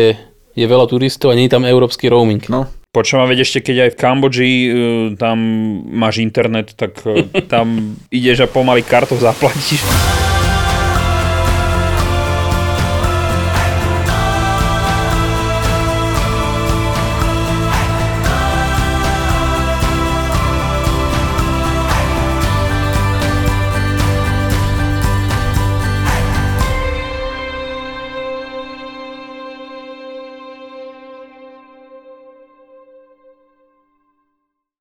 je veľa turistov a nie je tam európsky roaming. No, Počujem, veď ešte keď aj v Kambodži e, tam máš internet, tak e, tam ideš a pomaly kartou zaplatíš.